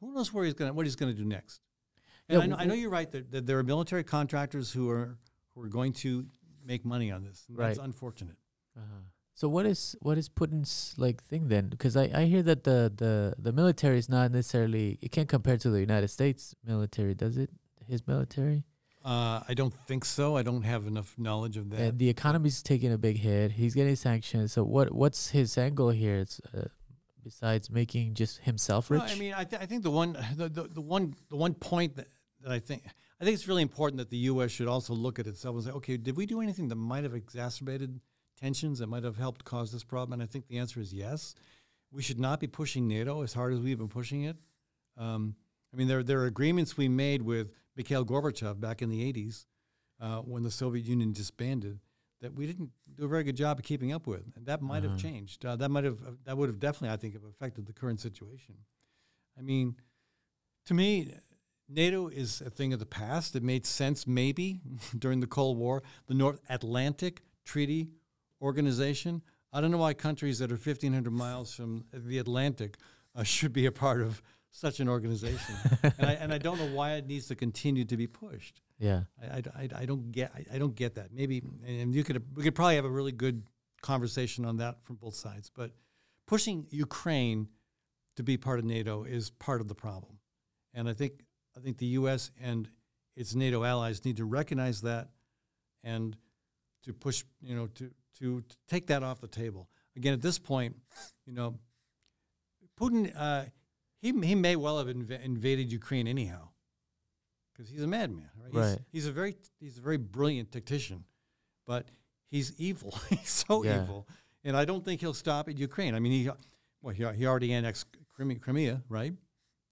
Who knows where he's going? What he's going to do next? And Yeah, I, know, I w- know you're right that, that there are military contractors who are who are going to make money on this. And That's unfortunate. Uh-huh. So what is what is Putin's like thing then? Because I, I hear that the, the the military is not necessarily it can't compare to the United States military, does it? His military Uh, I don't think so. I don't have enough knowledge of that. and the economy's taking a big hit. He's getting sanctions. So what what's his angle here? It's uh, besides making just himself rich. No, I mean, I, th- I think the one, the, the, the one, the one point that, that I think, I think it's really important that the U.S. should also look at itself and say, okay, did we do anything that might have exacerbated tensions that might have helped cause this problem? And I think the answer is yes. We should not be pushing NATO as hard as we've been pushing it. Um, I mean, there there are agreements we made with Mikhail Gorbachev back in the '80s uh, when the Soviet Union disbanded that we didn't do a very good job of keeping up with, and that might have changed. Uh, that might have uh, that would have definitely, I think, have affected the current situation. I mean, to me, NATO is a thing of the past. It made sense maybe during the Cold War, the North Atlantic Treaty Organization. I don't know why countries that are 1,500 miles from the Atlantic uh, should be a part of such an organization. and, I, and I don't know why it needs to continue to be pushed. Yeah. I, I, I- don't get I, I don't get that. Maybe and you could we could probably have a really good conversation on that from both sides. But pushing Ukraine to be part of NATO is part of the problem, and I think I think the U.S. and its NATO allies need to recognize that and to push you know to to, to take that off the table. Again, at this point, you know, Putin uh, he he may well have inv- invaded Ukraine anyhow because he's a madman, right? He's, Right. he's a very he's a very brilliant tactician, but he's evil. he's so Yeah. evil, and I don't think he'll stop at Ukraine. I mean, he well he, he already annexed Crimea, Crimea, right,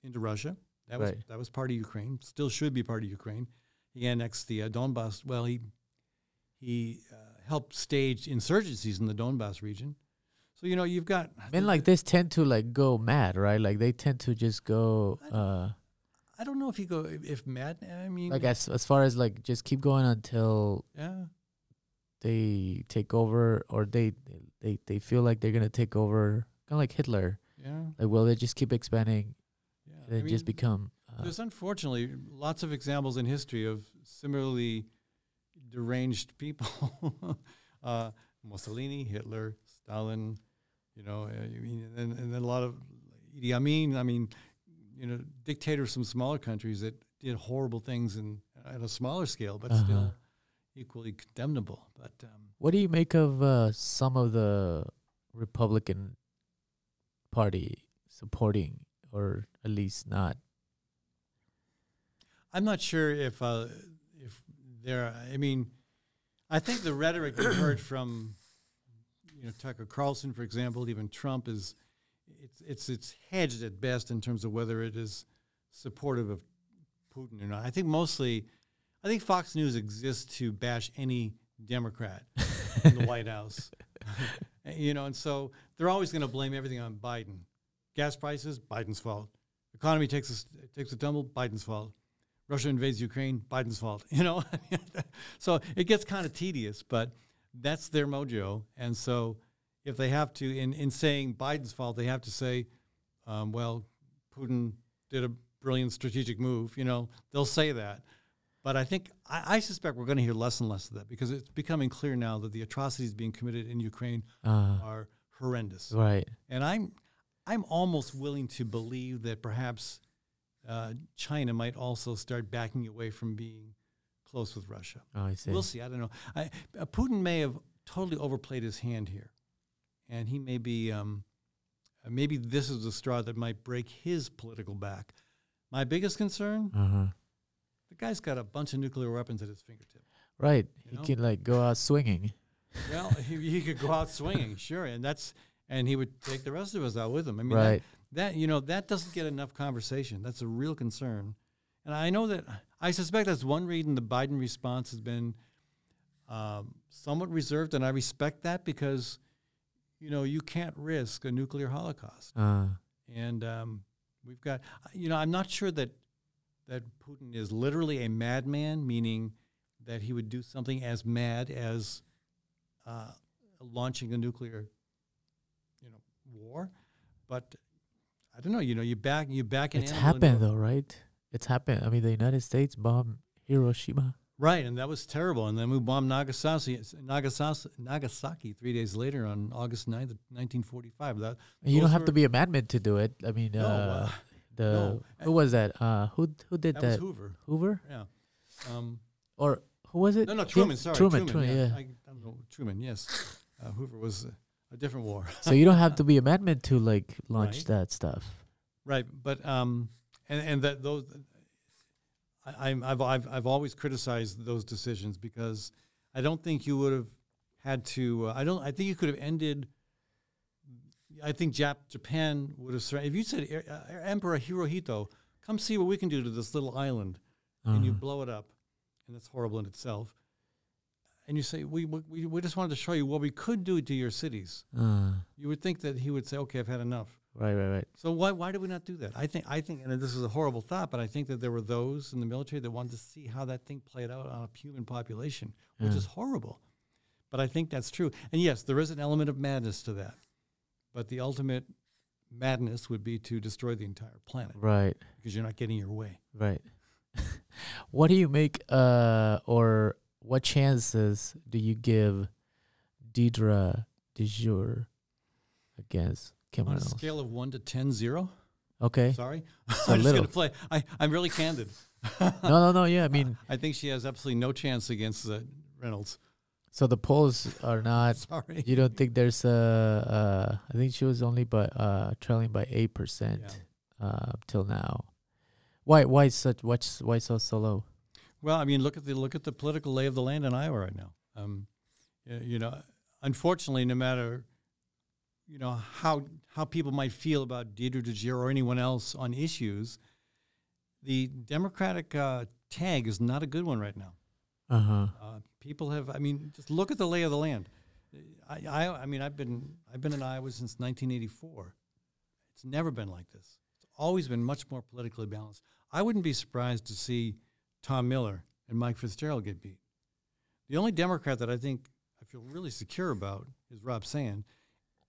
into Russia. That was Right. that was part of Ukraine. Still should be part of Ukraine. He annexed the uh, Donbass. Well, he he uh, helped stage insurgencies in the Donbass region. So you know you've got Men like this tend to like go mad, right? Like they tend to just go uh I don't know if you go if, if mad. I mean, like as as far as like just keep going until yeah. they take over or they they they feel like they're gonna take over kind of like Hitler. Yeah, Like will they just keep expanding yeah. and I just mean, become uh, There's unfortunately lots of examples in history of similarly deranged people. uh, Mussolini, Hitler, Stalin, you know, uh, I mean, and, and then a lot of Idi Amin. I mean, you know, dictators from smaller countries that did horrible things in at a smaller scale, but Uh-huh. still equally condemnable. But um, What do you make of uh, some of the Republican Party supporting, or at least not? I'm not sure if uh, if there. I mean, I think the rhetoric we heard from you know Tucker Carlson, for example, even Trump is it's it's it's hedged at best in terms of whether it is supportive of Putin or not. I think mostly, I think Fox News exists to bash any Democrat in the White House. you know, and so they're always going to blame everything on Biden. Gas prices, Biden's fault. Economy takes a, takes a tumble, Biden's fault. Russia invades Ukraine, Biden's fault. You know, so it gets kind of tedious, but that's their mojo. And so if they have to, in, in saying Biden's fault, they have to say, um, well, Putin did a brilliant strategic move. You know, they'll say that. But I think, I, I suspect we're going to hear less and less of that because it's becoming clear now that the atrocities being committed in Ukraine Uh, are horrendous. right. And I'm, I'm almost willing to believe that perhaps uh, China might also start backing away from being close with Russia. Oh, I see. We'll see. I don't know. I, uh, Putin may have totally overplayed his hand here, and he may be. Um, uh, maybe this is the straw that might break his political back. My biggest concern: Uh huh. the guy's got a bunch of nuclear weapons at his fingertips. Right. You He know? can like go out swinging. Well, he, he could go out swinging, sure, and that's and he would take the rest of us out with him. I mean, that- that you know that doesn't get enough conversation. That's a real concern, and I know that I suspect that's one reason the Biden response has been um, somewhat reserved, and I respect that because you know you can't risk a nuclear holocaust, Uh, and um, we've got you know I'm not sure that that Putin is literally a madman, meaning that he would do something as mad as uh, launching a nuclear you know war, but I don't know. You know, you back you back an it's happened though, right? It's happened. I mean, the United States bombed Hiroshima. Right, and that was terrible. And then we bombed Nagasaki, Nagasaki, Nagasaki three days later on August 9th, 1945. That you don't have were- to be a madman to do it. I mean, No, uh, uh, the no. who was that? Uh, who who did that, that? was Hoover. Hoover Yeah. Um, or who was it? no, no, Truman. Sorry, Truman. Truman. Truman. yeah, yeah. I, I don't know, Truman. Yes, uh, Hoover was a, a different war. so you don't have to be a madman to like launch Right. that stuff. Right, but um, and and that those, I, I'm I've I've I've always criticized those decisions because I don't think you would have had to. Uh, I don't. I think you could have ended. I think Jap Japan would have. If you said "Er- uh, Emperor Hirohito, come see what we can do to this little island, and you Uh-huh. blow it up, and that's horrible in itself. And you say we, we we just wanted to show you what we could do to your cities. Uh, You would think that he would say, "Okay, I've had enough." Right, right, right. So why why did we not do that? I think I think, and this is a horrible thought, but I think that there were those in the military that wanted to see how that thing played out on a human population, which Yeah. is horrible. But I think that's true. And yes, there is an element of madness to that. But the ultimate madness would be to destroy the entire planet Right, because you're not getting your way. right. what do you make? Uh, or what chances do you give Deidre DeJear against Kim On a Reynolds? scale of one to 10, zero. Okay. Sorry, a I'm just gonna play. I, I'm really candid. No, no, no. Yeah, I mean, I think she has absolutely no chance against uh, Reynolds. so the polls are not. Sorry. You don't think there's a? Uh, I think she was only by uh trailing by eight percent uh till now. Why? Why such? What's why so so low? Well, I mean, look at the look at the political lay of the land in Iowa right now. Um, y- you know, unfortunately, no matter you know how how people might feel about Deidre DeJear or anyone else on issues, the Democratic uh, tag is not a good one right now. Uh huh. Uh, people have, I mean, just look at the lay of the land. I, I, I mean, I've been I've been in Iowa since 1984. It's never been like this. It's always been much more politically balanced. I wouldn't be surprised to see Tom Miller and Mike Fitzgerald get beat. The only Democrat that I think I feel really secure about is Rob Sand,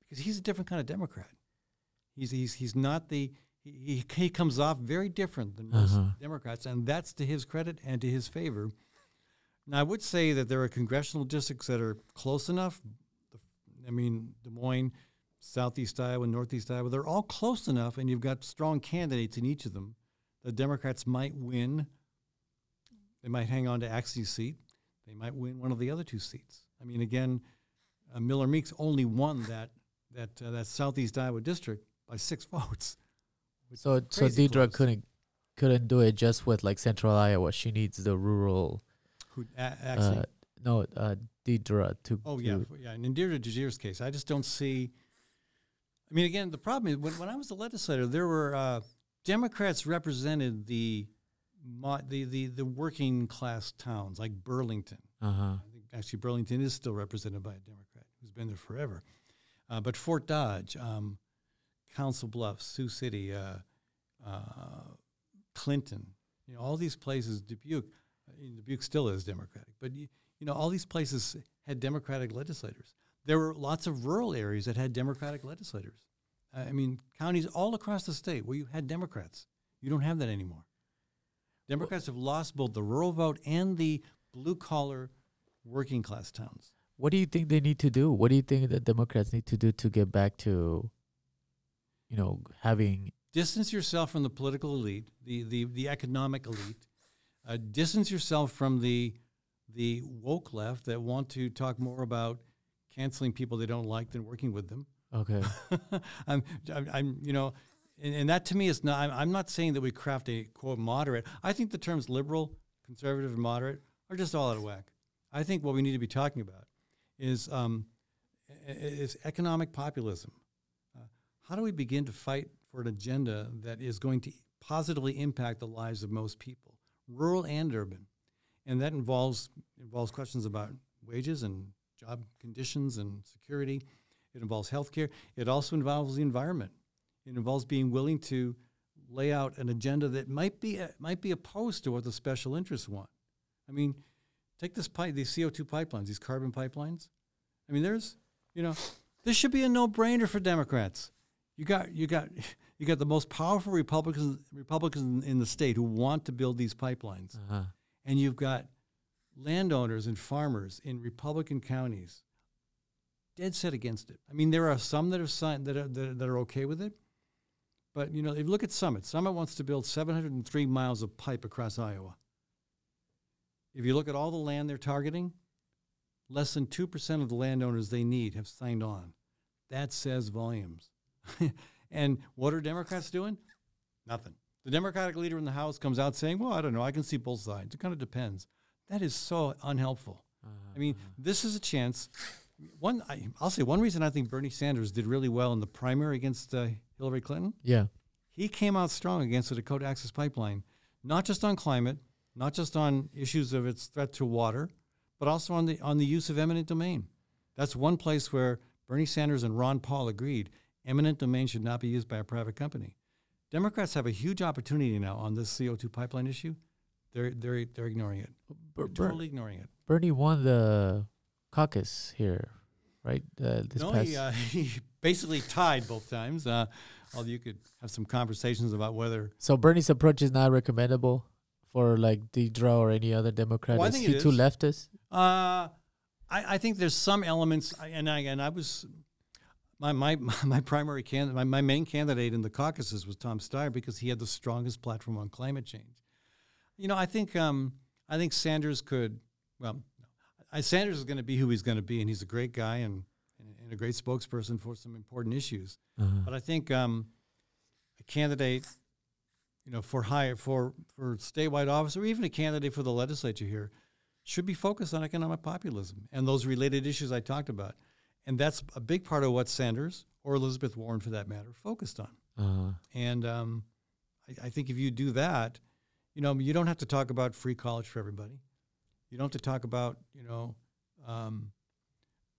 because he's a different kind of Democrat. He's he's he's not the he, he, comes off very different than most Uh-huh. Democrats, and that's to his credit and to his favor. Now, I would say that there are congressional districts that are close enough. I mean, Des Moines, Southeast Iowa, Northeast Iowa, they're all close enough, and you've got strong candidates in each of them. The Democrats might win. They might hang on to Axne's seat. They might win one of the other two seats. I mean, again, uh, Miller Meeks only won that that uh, that Southeast Iowa district by six votes. So so Deidre close. couldn't couldn't do it just with like Central Iowa. She needs the rural. Who, a- actually, Uh, no, uh, Deidre to. Oh yeah, to- f- yeah. And in Deidre DeJear's case, I just don't see. I mean, again, the problem is when, when I was a legislator, there were uh, Democrats represented the, the the the working class towns like Burlington. Uh-huh. I think actually Burlington is still represented by a Democrat who's been there forever. Uh, but Fort Dodge, um, Council Bluffs, Sioux City, uh, uh, Clinton, you know, all these places, Dubuque, uh, Dubuque still is Democratic, but you, you know, all these places had Democratic legislators. There were lots of rural areas that had Democratic legislators. I mean, counties all across the state where you had Democrats. You don't have that anymore. Democrats have lost both the rural vote and the blue collar working class towns. What do you think they need to do? What do you think the Democrats need to do to get back to, you know, having Distance yourself from the political elite, the, the, the economic elite. Uh, distance yourself from the, the woke left that want to talk more about canceling people they don't like than working with them. okay? I'm, I'm, I'm, you know, and, and that to me is not. I'm, I'm not saying that we craft a quote moderate. I think the terms liberal, conservative, and moderate are just all out of whack. I think what we need to be talking about is um, is economic populism. Uh, how do we begin to fight for an agenda that is going to positively impact the lives of most people, rural and urban, and that involves involves questions about wages and job conditions and security. It involves healthcare. It also involves the environment. It involves being willing to lay out an agenda that might be might be opposed to what the special interests want. I mean, take this pipe, these CO two pipelines, these carbon pipelines. I mean, there's, you know, this should be a no brainer for Democrats. You got you got you got the most powerful Republicans Republicans in the state who want to build these pipelines, Uh-huh. and you've got landowners and farmers in Republican counties dead set against it. I mean, there are some that are signed that are, that, are- that are okay with it, but you know, if you look at Summit, Summit wants to build 703 miles of pipe across Iowa. If you look at all the land they're targeting, less than 2% of the landowners they need have signed on. That says volumes. and what are Democrats doing? Nothing. The Democratic leader in the House comes out saying, well, I don't know, I can see both sides. It kind of depends. That is so unhelpful. I mean, this is a chance. One, I, I'll say one reason I think Bernie Sanders did really well in the primary against uh, Hillary Clinton. Yeah. He came out strong against the Dakota Access Pipeline, not just on climate, not just on issues of its threat to water, but also on the on the use of eminent domain. That's one place where Bernie Sanders and Ron Paul agreed eminent domain should not be used by a private company. Democrats have a huge opportunity now on this CO2 pipeline issue. They're they're they're ignoring it. Ber- totally ignoring it. Bernie won the caucus here, right? Uh, this no, past. he, uh, he basically tied both times. Uh, although you could have some conversations about whether so Bernie's approach is not recommendable for like Deidre or any other Democrat. Well, is he too is. leftist? Uh, I, I think there's some elements, and I, and I was my my my primary candidate, my, my main candidate in the caucuses was Tom Steyer because he had the strongest platform on climate change. You know, I think um, I think Sanders could. Well, I, Sanders is going to be who he's going to be, and he's a great guy and, and and a great spokesperson for some important issues. Uh-huh. But I think um, a candidate, you know, for higher for for statewide office or even a candidate for the legislature here, should be focused on economic populism and those related issues I talked about, and that's a big part of what Sanders or Elizabeth Warren, for that matter, focused on. Uh-huh. And um, I, I think if you do that, you know, you don't have to talk about free college for everybody. You don't have to talk about, you know, um,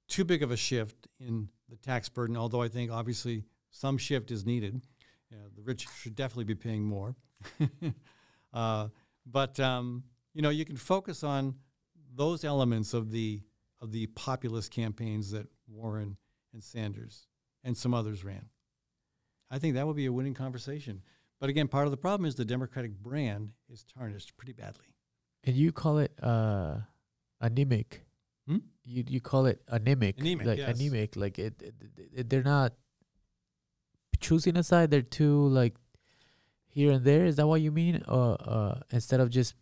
too big of a shift in the tax burden. Although I think obviously some shift is needed. You know, the rich should definitely be paying more. uh, but um, you know, you can focus on those elements of the of the populist campaigns that Warren and Sanders and some others ran. I think that would be a winning conversation. But again, part of the problem is the Democratic brand is tarnished pretty badly. And you call it uh, anemic. Hmm? You you call it anemic. Anemic, like yes. anemic. Like it, it, it- they're not choosing a side. They're too like here and there. Is that what you mean? Or uh, instead of just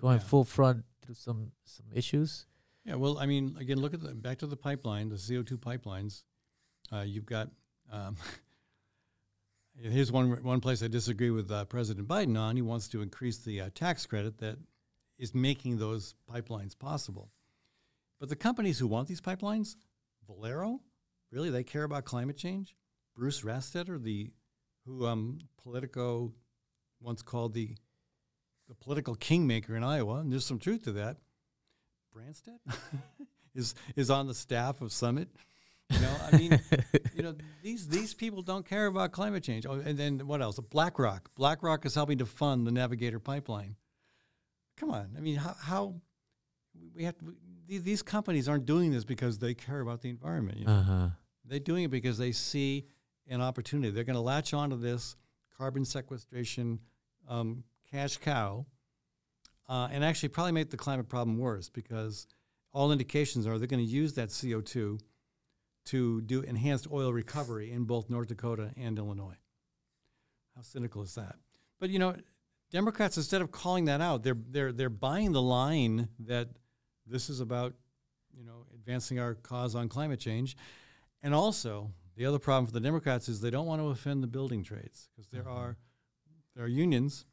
going Yeah. full front through some some issues. Yeah, well, I mean, again, look at the back to the pipeline, the CO two pipelines. Uh, you've got um, here's one one place I disagree with uh, President Biden on. He wants to increase the uh, tax credit that is making those pipelines possible. But the companies who want these pipelines, Valero, really, they care about climate change. Bruce Rastetter, the who um, Politico once called the the political kingmaker in Iowa, and there's some truth to that. Branstad is is on the staff of Summit. You know, I mean, you know, these these people don't care about climate change. Oh, and then what else? BlackRock. BlackRock is helping to fund the Navigator pipeline. Come on, I mean, how, how we have to, these, these companies aren't doing this because they care about the environment. You know? Uh huh. They're doing it because they see an opportunity. They're going to latch onto this carbon sequestration um, cash cow uh, and actually probably make the climate problem worse because all indications are they're going to use that CO2 to do enhanced oil recovery in both North Dakota and Illinois. How cynical is that? But you know, Democrats instead of calling that out, they're they're they're buying the line that this is about, you know, advancing our cause on climate change. And also, the other problem for the Democrats is they don't want to offend the building trades because there are there are unions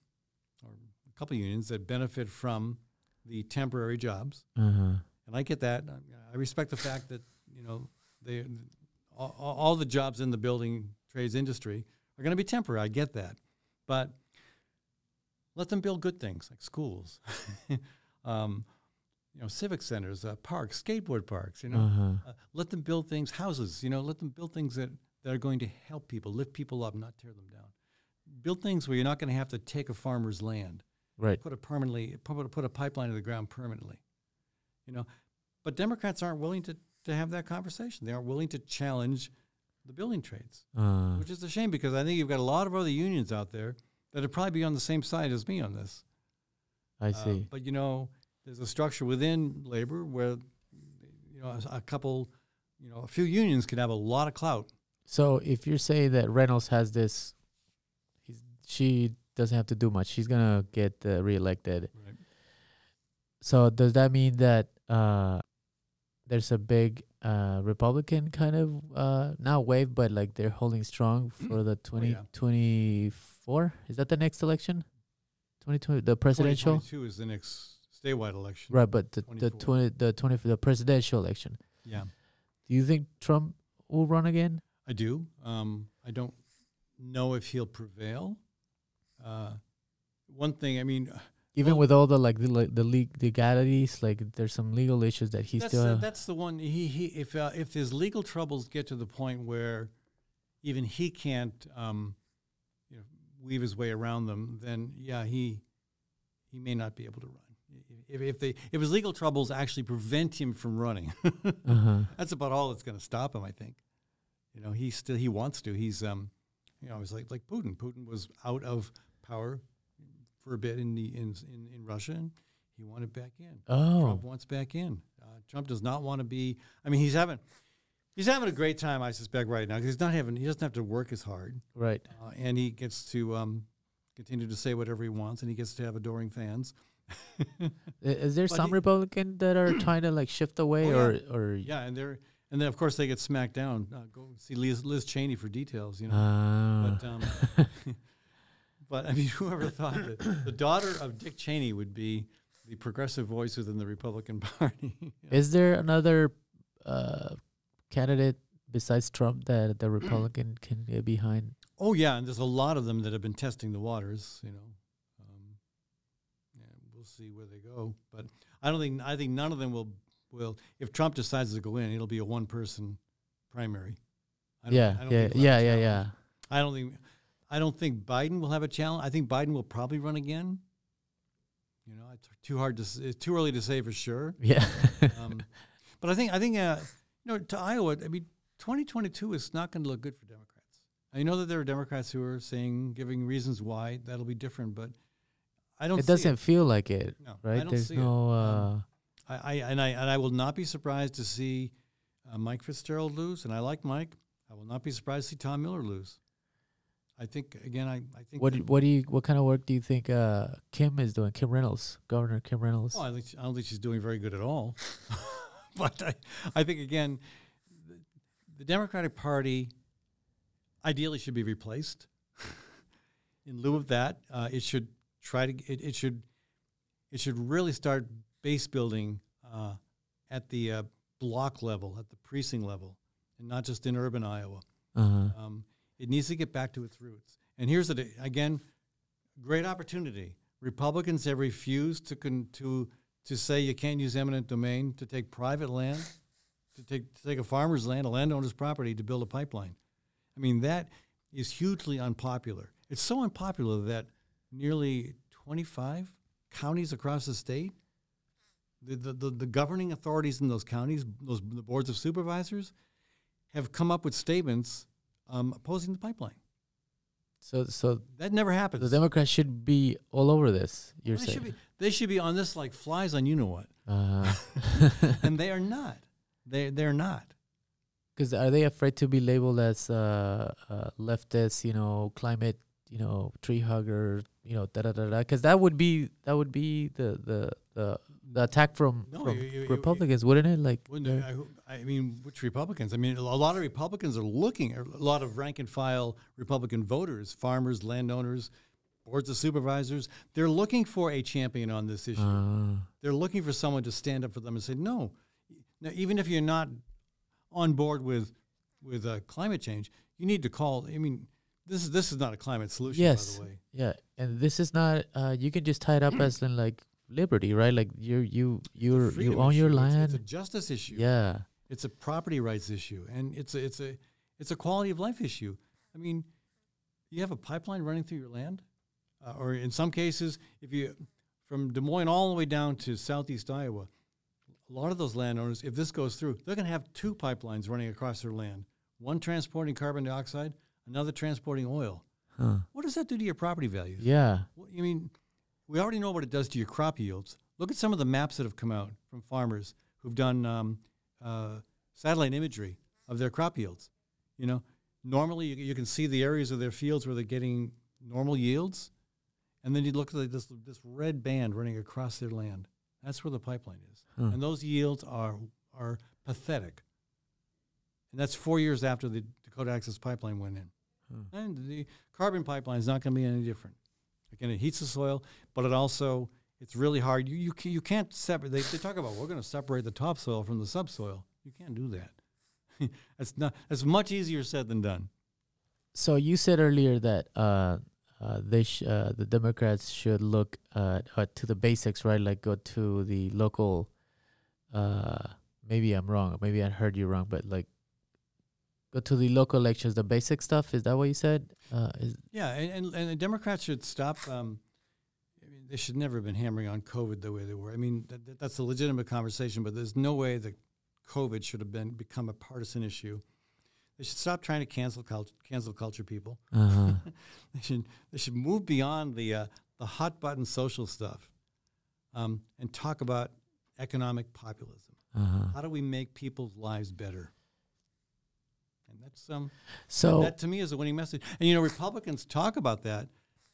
or a couple of unions that benefit from the temporary jobs, huh. and I get that. I- I respect the fact that you know they all, all all the jobs in the building trades industry are going to be temporary. I get that, but let them build good things like schools, um, you know, civic centers, uh, parks, skateboard parks. You know, Uh huh. uh, let them build things, houses, you know, let them build things that, that are going to help people, lift people up, not tear them down. Build things where you're not going to have to take a farmer's land, Right. put a permanently, put, put a pipeline to the ground permanently, you know. But Democrats aren't willing to, to have that conversation. They aren't willing to challenge the building trades, Uh, which is a shame because I think you've got a lot of other unions out there that would probably be on the same side as me on this. I Uh, see. but you know, there's a structure within labor where you know a, a couple, you know, a few unions could have a lot of clout. So if you're saying that Reynolds has this, he's, she doesn't have to do much. She's gonna get uh, reelected. Right. So does that mean that uh, there's a big uh, Republican kind of uh, not wave, but like they're holding strong for the Oh, yeah. 2024? Is that the next election? 2020, the presidential, 2022 is the next statewide election. right? But the the 20 the 20 the presidential election. Yeah, Do you think Trump will run again? I do. Um, I don't know if he'll prevail. Uh, one thing, I mean, Even Well- with all the like the like, the leg- legalities, like there's some legal issues that he's that's still. the, that's the one. He, he if uh, if his legal troubles get to the point where even he can't um, you know weave his way around them, then yeah, he he may not be able to run. If if they if his legal troubles actually prevent him from running, uh-huh. that's about all that's going to stop him. I think. You know, he still he wants to. He's um, you know, it's like like Putin. Putin was out of power for a bit in the in in, in Russia, and he wanted back in. Oh, Trump wants back in. Uh, Trump does not want to be. I mean, he's having he's having a great time, I suspect, right now. 'cause he's not having. He doesn't have to work as hard, right. uh, and he gets to um, continue to say whatever he wants, and he gets to have adoring fans. Is there But some he- Republican that are trying to like shift away, Oh, or yeah. or yeah, and they're and then of course they get smacked down. Uh, go see Liz, Liz Cheney for details. You know, Ah. but um, but I mean, whoever thought that the daughter of Dick Cheney would be the progressive voice within the Republican Party? is there another uh, candidate besides Trump that the Republican can get behind? Oh yeah, and there's a lot of them that have been testing the waters. You know, see where they go. But I don't think I think none of them will will. If Trump decides to go in, it'll be a one person primary. I don't- Yeah, I don't yeah, think yeah, yeah, yeah. I don't think I don't think Biden will have a challenge. I think Biden will probably run again. You know, it's too hard to it's too early to say for sure. Yeah. Um, but I think I think uh, you know to Iowa. I mean, 2022 is not going to look good for Democrats. I know that there are Democrats who are saying, giving reasons why that'll be different, but I don't. it doesn't feel like it, No, I right? don't There's see it. no. Uh, Um, I, I and I and I will not be surprised to see uh, Mike Fitzgerald lose, and I like Mike. I will not be surprised to see Tom Miller lose. I think again. I, I think. what do- what do you what kind of work do you think uh, Kim is doing? Kim Reynolds, Governor Kim Reynolds. Oh, I, think she- I don't think she's doing very good at all. but I, I think again, the, the Democratic Party ideally should be replaced. In lieu of that, uh, it should try to it, it should it should really start base building uh, at the uh, block level, at the precinct level, and not just in urban Iowa. Uh-huh. Um, it needs to get back to its roots. And here's the again, great opportunity. Republicans have refused to con, to to say you can't use eminent domain to take private land, to take to take a farmer's land, a landowner's property to build a pipeline. I mean that is hugely unpopular. It's so unpopular that nearly 25 counties across the state, the, the, the, the governing authorities in those counties, those the boards of supervisors, have come up with statements um, opposing the pipeline. So so That never happens. the Democrats should be all over this. You're they, saying. should be, they should be on this like flies on you know what, Uh-huh. and they are not. They they're not. Because are they afraid to be labeled as uh, uh, leftist, you know, climate, you know, tree hugger, you know, da da da da? Because that would be that would be the the the, the attack from, No, from you- you- you- Republicans, wouldn't it? Like, Wouldn't they're- I, I mean, which Republicans? I mean, a lot of Republicans are looking. A lot of rank and file Republican voters, farmers, landowners, boards of supervisors. They're looking for a champion on this issue. uh, They're looking for someone to stand up for them and say, no. Now, even if you're not on board with with uh, climate change, you need to call. I mean, this is this is not a climate solution, Yes. by the way. yeah, and this is not. Uh, you can just tie it up as in like liberty, right? Like you're you you're Freedom you own your issue. It's- land. It's, a justice issue. yeah, It's a property rights issue, and it's a it's a it's a quality of life issue. I mean, you have a pipeline running through your land, uh, or in some cases, if you from Des Moines all the way down to southeast Iowa, a lot of those landowners, if this goes through, they're going to have two pipelines running across their land: one transporting carbon dioxide, another transporting oil. huh. What does that do to your property values? yeah. Well, I mean, we already know what it does to your crop yields. Look at some of the maps that have come out from farmers who've done um, uh, satellite imagery of their crop yields. You know, normally you, you can see the areas of their fields where they're getting normal yields, and then you look at this this red band running across their land. That's where the pipeline is, Huh. and those yields are are pathetic. And that's four years after the Dakota Access Pipeline went in. Hmm. And the carbon pipeline is not going to be any different. Again, it heats the soil, but it also it's really hard. You you, you can't separate. They, they talk about we're going to separate the topsoil from the subsoil. You can't do that. that's not. That's much easier said than done. So you said earlier that uh, uh, they sh- uh, the Democrats should look uh, uh, to the basics, right? Like go to the local. Uh, maybe I'm wrong. Maybe I heard you wrong, but like go to the local elections, the basic stuff. Is that what you said? Uh, is, Yeah, and, and, and the Democrats should stop. Um, I mean, they should never have been hammering on COVID the way they were. I mean, that, that- that's a legitimate conversation, but there's no way that COVID should have been become a partisan issue. They should stop trying to cancel culture, cancel culture people. uh-huh. They should they should move beyond the uh, the hot button social stuff, um, and talk about economic populism. uh-huh. How do we make people's lives better? And that's um So that to me is a winning message. And you know, Republicans talk about that,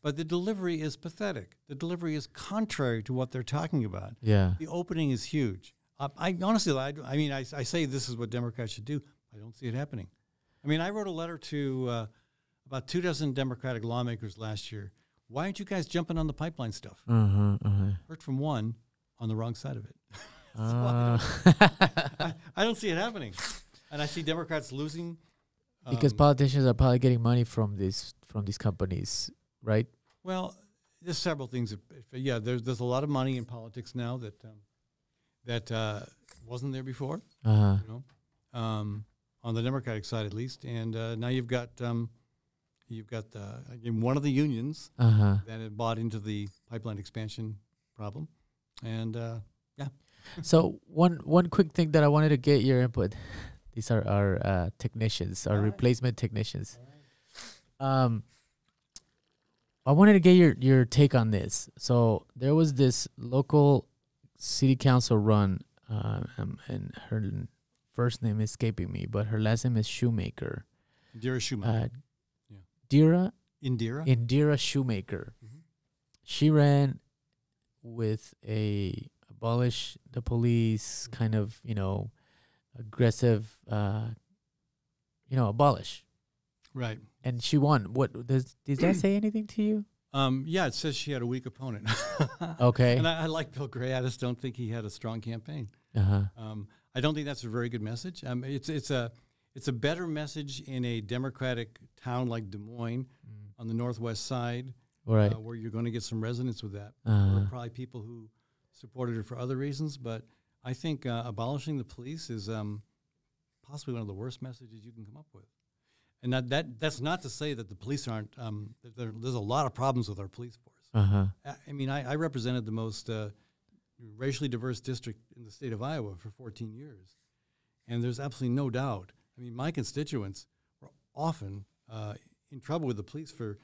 but the delivery is pathetic. The delivery is contrary to what they're talking about. yeah, The opening is huge. Uh, I honestly, I, I mean, I, I say this is what Democrats should do. I don't see it happening. I mean, I wrote a letter to uh, about two dozen Democratic lawmakers last year. Why aren't you guys jumping on the pipeline stuff? uh-huh, uh-huh. Heard from one on the wrong side of it. Uh, I, I don't see it happening, and I see Democrats losing because um, politicians are probably getting money from these from these companies, right? Well, there's several things. That, yeah, there's there's a lot of money in politics now that um, that uh, wasn't there before. Uh-huh. You know, um, on the Democratic side at least, and uh, now you've got um, you've got uh, again one of the unions Uh-huh. that had bought into the pipeline expansion problem, and uh, yeah. So one one quick thing that I wanted to get your input. These are our uh, technicians, our replacement technicians. Um, I wanted to get your your take on this. So there was this local city council run, uh, um, and her first name is escaping me, but her last name is Sheumaker. Indira Sheumaker. Uh, Yeah. Dira Indira. Indira Sheumaker. Mhm. She ran with a abolish the police kind of you know aggressive uh you know abolish right. and she won what does does that say anything to you Um, yeah, it says she had a weak opponent. okay And I, I like Bill Gray. I just don't think he had a strong campaign. uh-huh Um, I don't think that's a very good message. Um, it's it's a it's a better message in a democratic town like Des Moines on the northwest side, right uh, where you're going to get some resonance with that. uh are probably people who supported her for other reasons, but I think uh, abolishing the police is um, possibly one of the worst messages you can come up with. And that, that that's not to say that the police aren't. Um, there, there's a lot of problems with our police force. uh-huh I I mean, I, I represented the most uh, racially diverse district in the state of Iowa for 14 years, and there's absolutely no doubt. I mean, my constituents were often uh, in trouble with the police for,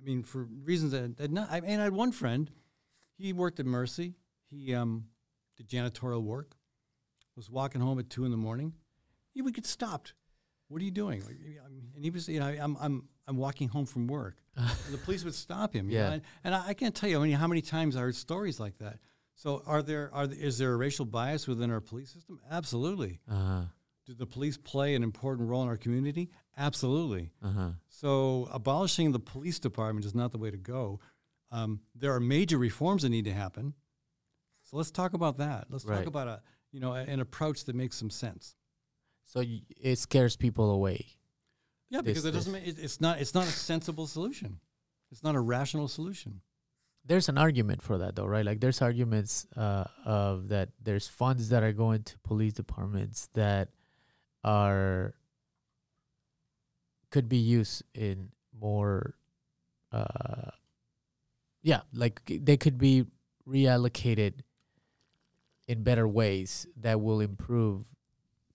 I mean, for reasons that, that not. I mean, I had one friend. He worked at Mercy. He um, did janitorial work. Was walking home at two in the morning. He would get stopped. What are you doing? Like, I mean, And he was, you know, I'm, I'm, I'm walking home from work. And the police would stop him. you know, Yeah. And, and I, I can't tell you how many, how many times I heard stories like that. So are there are th- is there a racial bias within our police system? Absolutely. uh-huh Do the police play an important role in our community? Absolutely. uh-huh So abolishing the police department is not the way to go. Um, there are major reforms that need to happen. So let's talk about that. Let's Right. talk about a you know a- an approach that makes some sense. so y- it scares people away Yeah, because This- it doesn't. It, it's not. It's not a sensible solution. It's not a rational solution. there's an argument for that though right like there's arguments uh of that there's funds that are going to police departments that are could be used in more uh yeah like they could be reallocated in better ways that will improve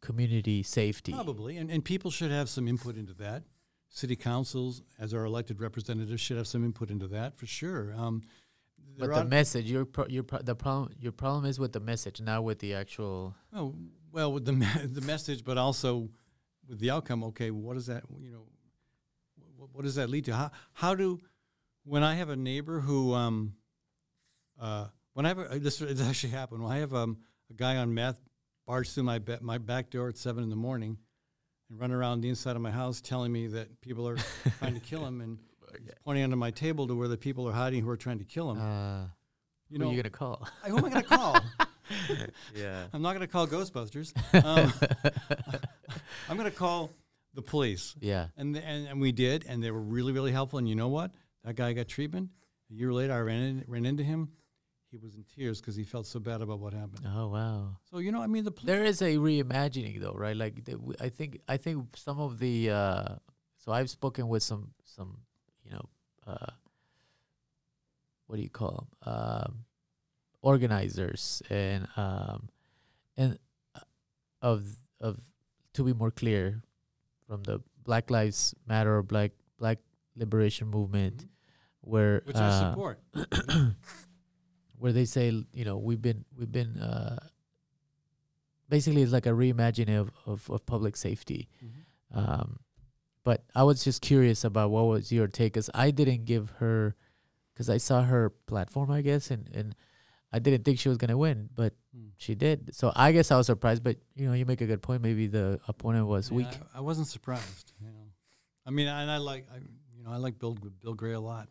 community safety Probably, and, and people should have some input into that. City councils, as our elected representatives, should have some input into that for sure. Um, but the message, your pro- your pro- the problem your problem is with the message, not with the actual. Oh, well, with the me- the message, but also with the outcome. Okay, what does that you know? What, what does that lead to? How how do when I have a neighbor who um uh when I have this it's actually happened. When I have um a guy on meth barge through my be- my back door at seven in the morning and run around the inside of my house telling me that people are trying to kill him and he's pointing under my table to where the people are hiding who are trying to kill him. Uh, you who know, are you gonna call? who am I going to call? yeah. I'm not going to call Ghostbusters. Um, I'm going to call the police. Yeah. And, and and we did, and they were really really helpful. And you know what? That guy got treatment. A year later, I ran in, ran into him. He was in tears because he felt so bad about what happened. Oh wow. So you know, I mean, the police. There is a reimagining though, right? Like the, I think I think some of the uh so I've spoken with some some you know uh what do you call them um organizers and um and uh, of of to be more clear from the Black Lives Matter or Black Black Liberation Movement Mhm. where which I uh, support. where they say you know we've been we've been uh basically it's like a reimagining of, of, of public safety Mhm. um but i was just curious about what was your take because i didn't give her because i saw her platform i guess and and i didn't think she was gonna win but Mm. she did so i guess i was surprised but you know you make a good point maybe the opponent was Yeah, weak I, I wasn't surprised. You know, I mean, and I like I you know I like Bill Bill Gray a lot,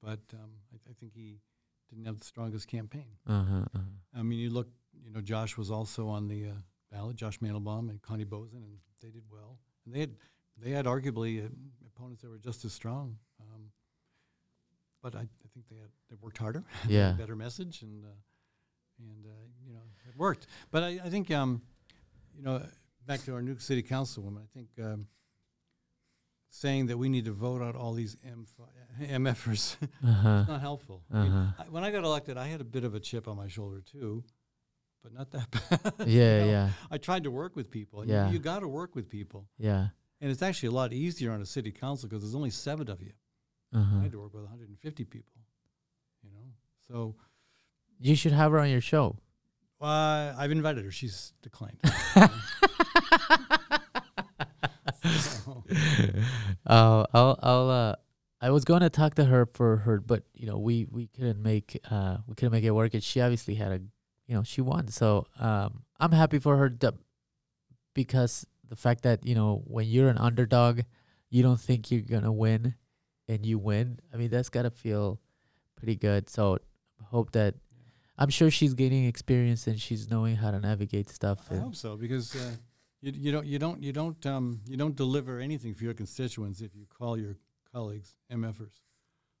but um, I, I think he didn't have the strongest campaign. uh-huh, uh-huh. I mean, you look, you know, Josh was also on the uh, ballot, Josh Mandelbaum and Connie Boesen, and they did well. And they had, they had arguably uh, opponents that were just as strong. Um, but I, I think they had they worked harder, Yeah. a better message, and uh, and uh, you know it worked. But I, I think um, you know, back to our new city councilwoman, I think um, saying that we need to vote out all these M MFers Uh-huh. not helpful. Uh-huh. I, when I got elected, I had a bit of a chip on my shoulder too, but not that bad. you yeah know? yeah I tried to work with people. Yeah. You, got to work with people. yeah And it's actually a lot easier on a city council because there's only seven of you. I uh-huh. had to work with 150 people, you know? So you should have her on your show uh, I've invited her. She's declined. Uh, I'll, I'll, uh, I was going to talk to her for her, but you know, we, we couldn't make, uh, we couldn't make it work. And she obviously had a, you know, she won. So, um, I'm happy for her to, because the fact that, you know, when you're an underdog, you don't think you're going to win and you win. I mean, that's got to feel pretty good. So I hope that, I'm sure she's gaining experience and she's knowing how to navigate stuff. I hope so because uh, you, you don't you don't you don't um, you don't deliver anything for your constituents if you call your colleagues MFers.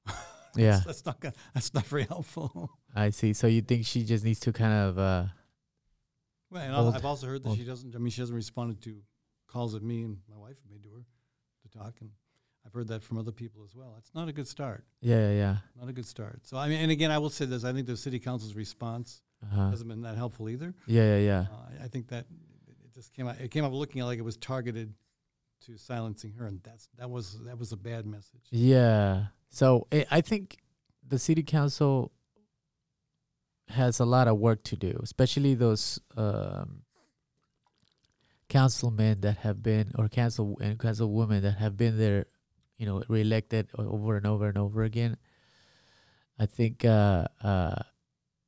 Yeah. that's, that's not gonna, that's not very helpful. I see. So you think she just needs to kind of, uh, Well, and Old- I've also heard that old. she doesn't. I mean, she hasn't responded to calls that me and my wife have made to her to talk, and I've heard that from other people as well. It's not a good start. yeah, yeah, yeah. Not a good start. So I mean, and again, I will say this: I think the city council's response Uh-huh. hasn't been that helpful either. Yeah, yeah, yeah. Uh, I- think that just came out. It came out looking like it was targeted to silencing her, and that's that was that was a bad message. Yeah. So i I think the city council has a lot of work to do, especially those um, councilmen that have been or council and councilwomen that have been there, you know, reelected over and over and over again. I think uh, uh,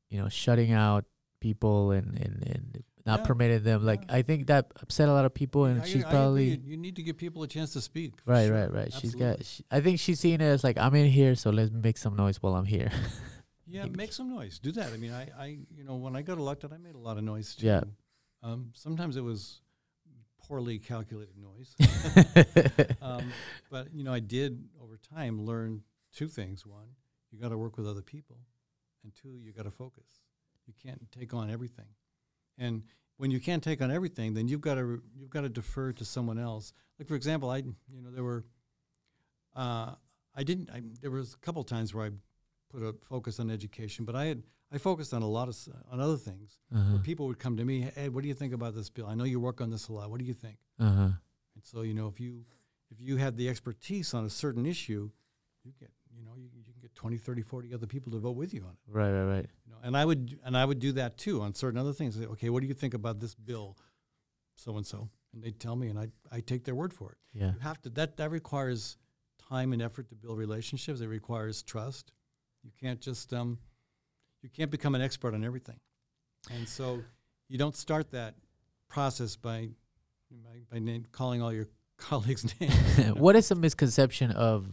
you know, shutting out people and and, and not Yeah. permitting them, like Yeah. I think that upset a lot of people, and I- she's I probably. You, you need to give people a chance to speak. Right, sure. right, right. She's got. She, I think she's seen it as like I'm in here, so let's make some noise while I'm here. Yeah, make some noise. Do that. I mean, I, I, you know, when I got elected, I made a lot of noise too. Yeah. Um, sometimes it was poorly calculated noise. um, but you know, I did over time learn two things. One, you got to work with other people, and two, you got to focus. You can't take on everything, and when you can't take on everything, then you've got to you've got to defer to someone else. Like for example, I, you know, there were, uh, I didn't. I, there was a couple times where I put a focus on education, but I had I focused on a lot of on other things. uh-huh. Where people would come to me, hey, what do you think about this bill? I know you work on this a lot. What do you think? Uh-huh. And so, you know, if you if you had the expertise on a certain issue, you get you know, you, you can get 20, 30, 40 other people to vote with you on it. Right, right, right. You know, and I would and I would do that too on certain other things. Say, okay, what do you think about this bill, so and so? And they tell me, and I I take their word for it. Yeah. You have to that that requires time and effort to build relationships. It requires trust. You can't just um, you can't become an expert on everything, and so you don't start that process by by, by name, calling all your colleagues names. what is a misconception of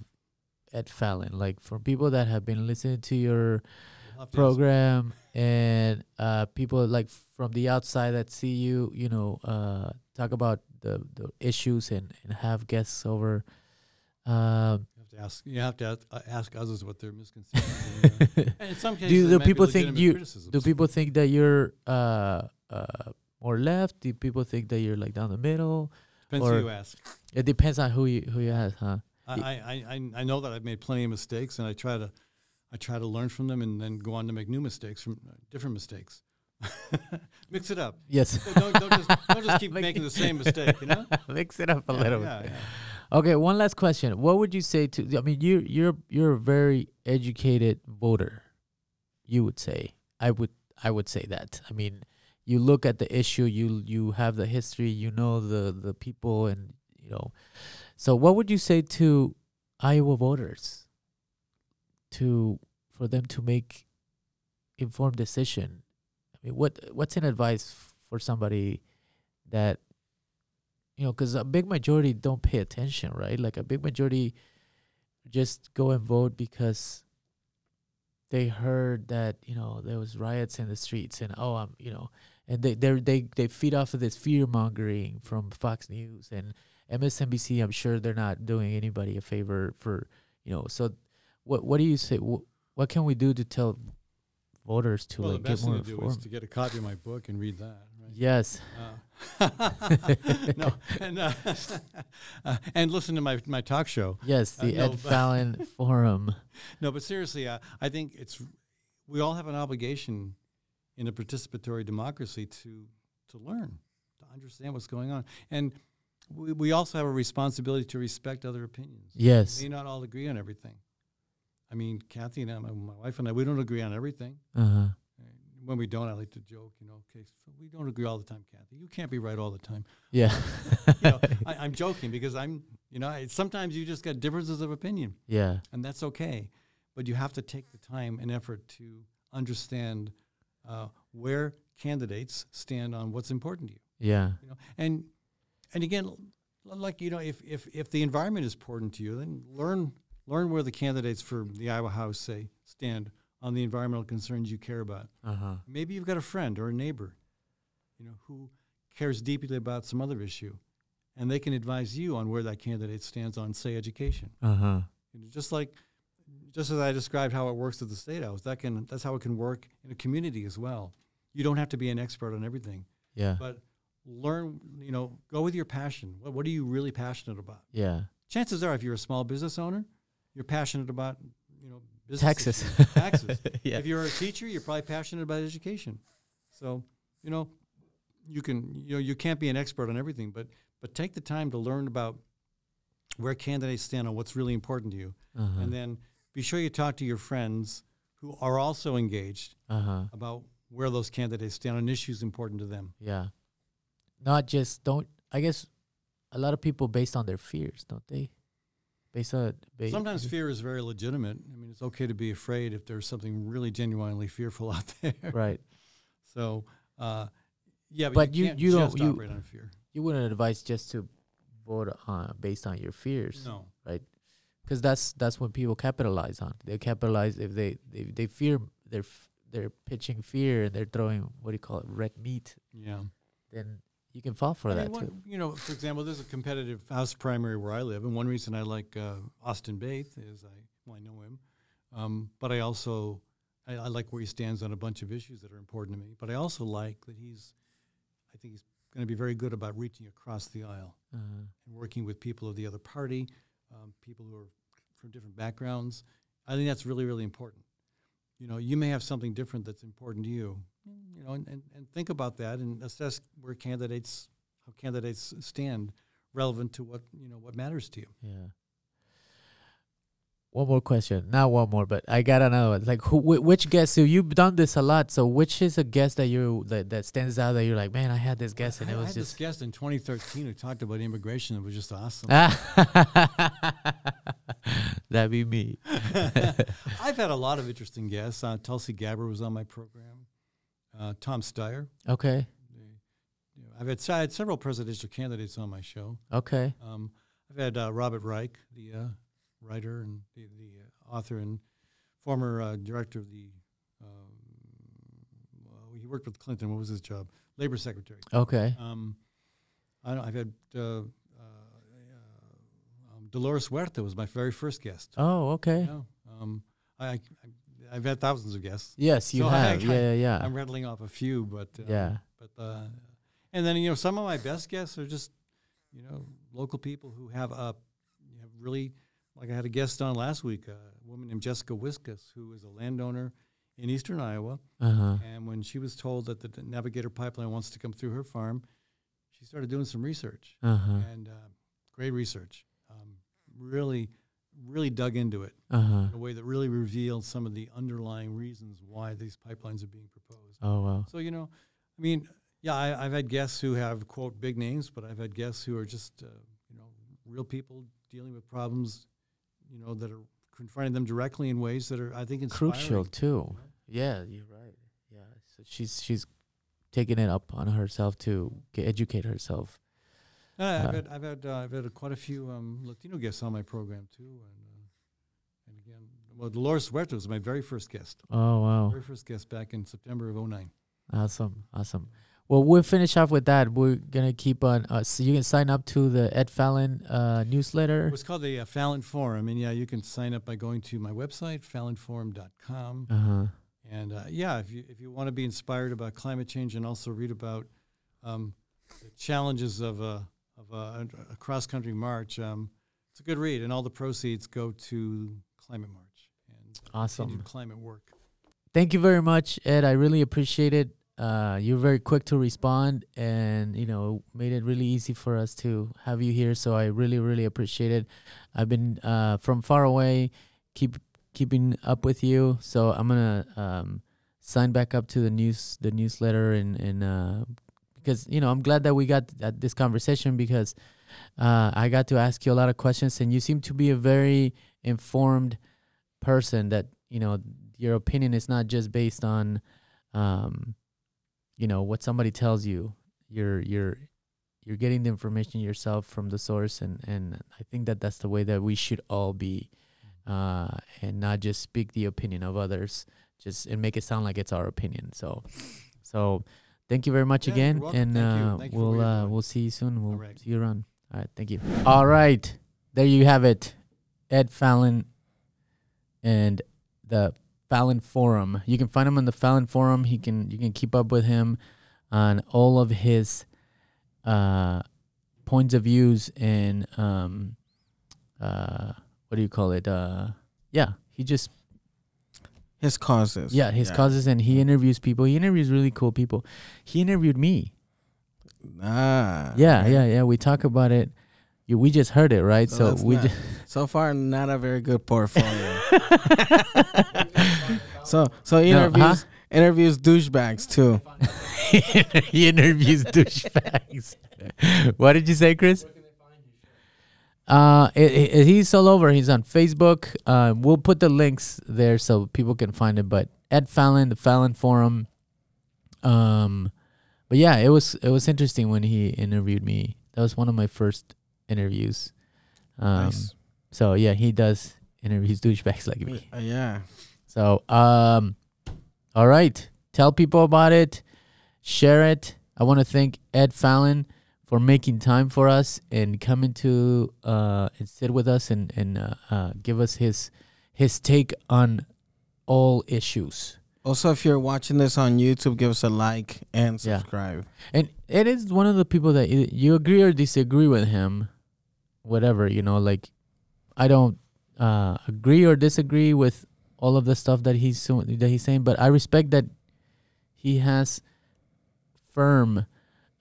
Ed Fallon? Like for people that have been listening to your You'll to program and uh, people like from the outside that see you, you know, uh, talk about the, the issues and, and have guests over. Um, You have to ask. You have to ask, uh, ask others what their misconceptions. are. In some cases, do do people think you criticisms. do people think that you're uh, uh, more left? Do people think that you're like down the middle? Depends or- who you ask. It depends on who you who you ask, huh? I, Y- I, I, I- I know that I've made plenty of mistakes, and I try to, I try to learn from them, and then go on to make new mistakes from uh, different mistakes. Mix it up. Yes. Don't, don't just don't just keep making the same mistake. You know. Mix it up a Yeah, little yeah, bit. yeah. Okay, one last question. What would you say to? I mean, you you're you're a very educated voter. You would say. I would I would say that. I mean, you look at the issue. You you have the history. You know the the people, and you know. So, what would you say to Iowa voters? To for them to make informed decision. I mean, what what's an advice for somebody that you know, because a big majority don't pay attention, right? Like a big majority just go and vote because they heard that you know there was riots in the streets and oh I'm you know and they they they they feed off of this fear mongering from Fox News and MSNBC. I'm sure they're not doing anybody a favor for you know. So what what do you say? What, what can we do to tell voters to well, the like get more to do is informed? to get a copy of my book and read that. Right? Yes. Uh, no, and uh, uh, and listen to my my talk show. Yes, Uh, the no, Ed Fallon Forum. No, but seriously, uh, I think it's we all have an obligation in a participatory democracy to to learn, to understand what's going on, and we, we also have a responsibility to respect other opinions. Yes. We may not all agree on everything. I mean, Kathy and I, my, my wife and I, we don't agree on everything. Uh huh. When we don't, I like to joke, you know, okay, so we don't agree all the time, Kathy. You can't be right all the time. Yeah. You know, I, I'm joking because I'm, you know, I, sometimes you just got differences of opinion yeah. and that's okay. But you have to take the time and effort to understand uh, where candidates stand on what's important to you. Yeah. You know, and and again, like you know, if if if the environment is important to you, then learn learn where the candidates for the Iowa House say stand on the environmental concerns you care about. Uh huh. Maybe you've got a friend or a neighbor, you know, who cares deeply about some other issue, and they can advise you on where that candidate stands on, say, education. Uh huh. You know, just like, just as I described how it works at the state house, that can that's how it can work in a community as well. You don't have to be an expert on everything, Yeah. but learn. You know, go with your passion. What what are you really passionate about? yeah. Chances are, if you're a small business owner, you're passionate about you know business Taxes. taxes. yeah. If you're a teacher, you're probably passionate about education. So, you know, you can you know you can't be an expert on everything, but but take the time to learn about where candidates stand on what's really important to you, Uh-huh. and then be sure you talk to your friends who are also engaged Uh huh. about where those candidates stand on issues important to them. Yeah. Not just don't. I guess a lot of people based on their fears, don't they? Based on ba- Sometimes fear is very legitimate. I mean, it's okay to be afraid if there's something really genuinely fearful out there. right. So, uh, yeah, but, But you, you- you don't- you- operate on fear. You wouldn't advise just to vote on based on your fears, No. Right. Because that's that's when people capitalize on. They capitalize if they they, they fear they're f- they're pitching fear and they're throwing what do you call it red meat. Yeah. Then you can fall for I that mean, too. you know, for example, there's a competitive house primary where I live, and one reason I like uh, Austin Baeth is I well, I know him, um, but I also I, I like where he stands on a bunch of issues that are important to me. But I also like that he's, I think he's going to be very good about reaching across the aisle Uh, and working with people of the other party, um, people who are from different backgrounds. I think that's really really important. You know, you may have something different that's important to you. You know, and, and, and think about that and assess where candidates how candidates stand relevant to what you know what matters to you. yeah. one more question. Not one more, but I got another one. Like, who, whi- which guest? So you've done this a lot. So which is a guest that you that, that stands out that you're like, man, I had this guest and I, it was just. guest in 2013 who talked about immigration. It was just awesome. That'd be me. I've had a lot of interesting guests. Uh, Tulsi Gabbard was on my program. Uh, Tom Steyer. Okay. you know, I've had, I had several presidential candidates on my show. Okay. Um, I've had uh, Robert Reich, the uh, writer and the, the uh, author and former uh, director of the. Um, well, he worked with Clinton. What was his job? Labor secretary. Okay. Um, I don't, I've had uh, uh, um, Dolores Huerta was my very first guest. Oh, okay. Yeah. Um, I, I, I've had thousands of guests. Yes, you So have. I- yeah, yeah, yeah. I'm rattling off a few, but um, Yeah. But uh, and then you know some of my best guests are just you know local people who have a you have really like I had a guest on last week, a woman named Jessica Wiskus, who is a landowner in eastern Iowa, Uh huh. and when she was told that the Navigator pipeline wants to come through her farm, she started doing some research Uh huh. and uh, great research. Um, really, really dug into it Uh huh. in a way that really revealed some of the underlying reasons why these pipelines are being proposed. Oh wow. So you know, I mean, yeah, I, I've had guests who have quote big names, but I've had guests who are just uh, you know real people dealing with problems, you know, that are confronting them directly in ways that are I think inspiring. Crucial too. Yeah, you're right. Yeah. So she's she's taking it up on herself to get, educate herself. Uh, Uh, I've had I've had uh, I've had quite a few um, Latino guests on my program too, and uh, and again, well, Dolores Huerta was my very first guest, Oh wow. very first guest back in September of 09. Awesome, awesome. Well, we'll finish off with that. We're gonna keep on. Uh, so you can sign up to the Ed Fallon uh, newsletter. It's called the uh, Fallon Forum, and yeah, you can sign up by going to my website, fallonforum.com. Uh huh. And uh, yeah, if you if you want to be inspired about climate change and also read about um, the challenges of a of a, a cross country march, um, it's a good read. And all the proceeds go to Climate March and Awesome. climate work. Thank you very much, Ed. I really appreciate it. Uh, you're very quick to respond, and you know made it really easy for us to have you here. So I really, really appreciate it. I've been uh, from far away, keep keeping up with you. So I'm gonna um, sign back up to the news, the newsletter, and and uh, because you know I'm glad that we got this conversation because uh, I got to ask you a lot of questions, and you seem to be a very informed person. That you know your opinion is not just based on um, you know what somebody tells you you're you're you're getting the information yourself from the source and and i think that that's the way that we should all be uh, and not just speak the opinion of others just and make it sound like it's our opinion so so thank you very much Yeah, again and Thank you. uh, Thank you for we'll uh, we'll see you soon we'll right. see you around all right thank you all right there you have it ed fallon and the Fallon Forum. You can find him on the Fallon Forum. He can you can keep up with him on all of his uh, points of views and um, uh, what do you call it? Uh, yeah, he just His causes. yeah his causes and he interviews people. He interviews really cool people. He interviewed me. Ah. Yeah, okay. yeah, yeah. We talk about it. You, we just heard it, right? So So, we not- just So far, not a very good portfolio. so so he No, interviews huh? interviews douchebags too. he interviews douchebags. what did you say, Chris? Uh, it, it, he's all over. He's on Facebook. Uh, we'll put the links there so people can find it. But Ed Fallon, the Fallon Forum. Um, but yeah, it was it was interesting when he interviewed me. That was one of my first interviews. Um, nice. so yeah, he does interviews douchebags like me. Uh, yeah. So, um, all right. Tell people about it. Share it. I want to thank Ed Fallon for making time for us and coming to uh, and sit with us and and uh, uh, give us his his take on all issues. Also, if you're watching this on YouTube, give us a like and Yeah. subscribe. And it is one of the people that you, you agree or disagree with him, whatever you know. Like, I don't uh, agree or disagree with all of the stuff that he's that he's saying, but I respect that he has firm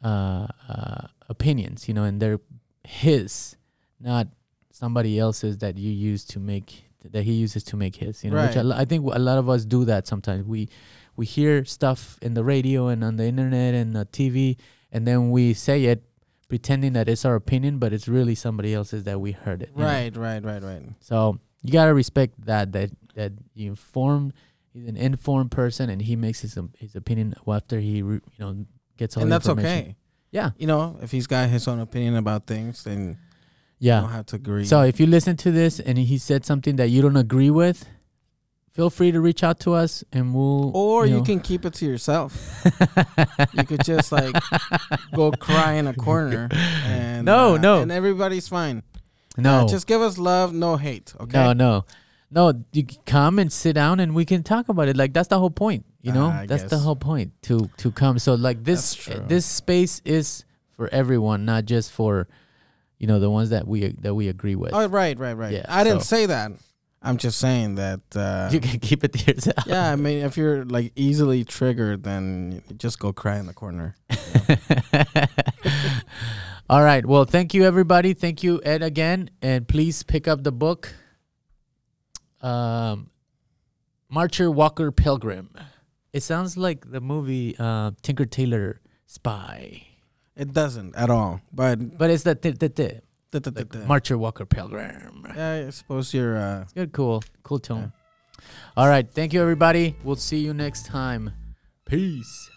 uh, uh, opinions, you know, and they're his, not somebody else's that you use to make that he uses to make his. You know, which I, Right. I think a lot of us do that sometimes. We we hear stuff in the radio and on the internet and the TV, and then we say it pretending that it's our opinion, but it's really somebody else's that we heard it. you know? Right, right, right, right. So you gotta respect that that that you inform. He's an informed person, and he makes his um, his opinion after he re, you know gets all And that's okay. Yeah, You know, if he's got his own opinion about things, then yeah. you don't have to agree. So if you listen to this and he said something that you don't agree with, feel free to reach out to us and we'll. or you know. can keep it to yourself. you could just like go cry in a corner and No, uh, no. and everybody's fine. no, Uh, just give us love, no hate. Okay. no, no, no. You come and sit down and we can talk about it. Like that's the whole point. You know, I that's the whole point to to come. So like this That's this space is for everyone, not just for you know the ones that we that we agree with. Oh, right, right, right. Yeah, I didn't so- say that. I'm just saying that. Uh, you can keep it to yourself. yeah, I mean, if you're like easily triggered, then just go cry in the corner. All right. Well, thank you, everybody. Thank you, Ed, again. And please pick up the book, um, Marcher Walker Pilgrim. It sounds like the movie uh, Tinker Tailor Spy, It doesn't at all. But but it's the th- th- th- th- th- like th- th- Marcher Walker Pilgrim. yeah, I suppose you're. Uh, Good, cool, cool tone. All right. Thank you, everybody. We'll see you next time. Peace.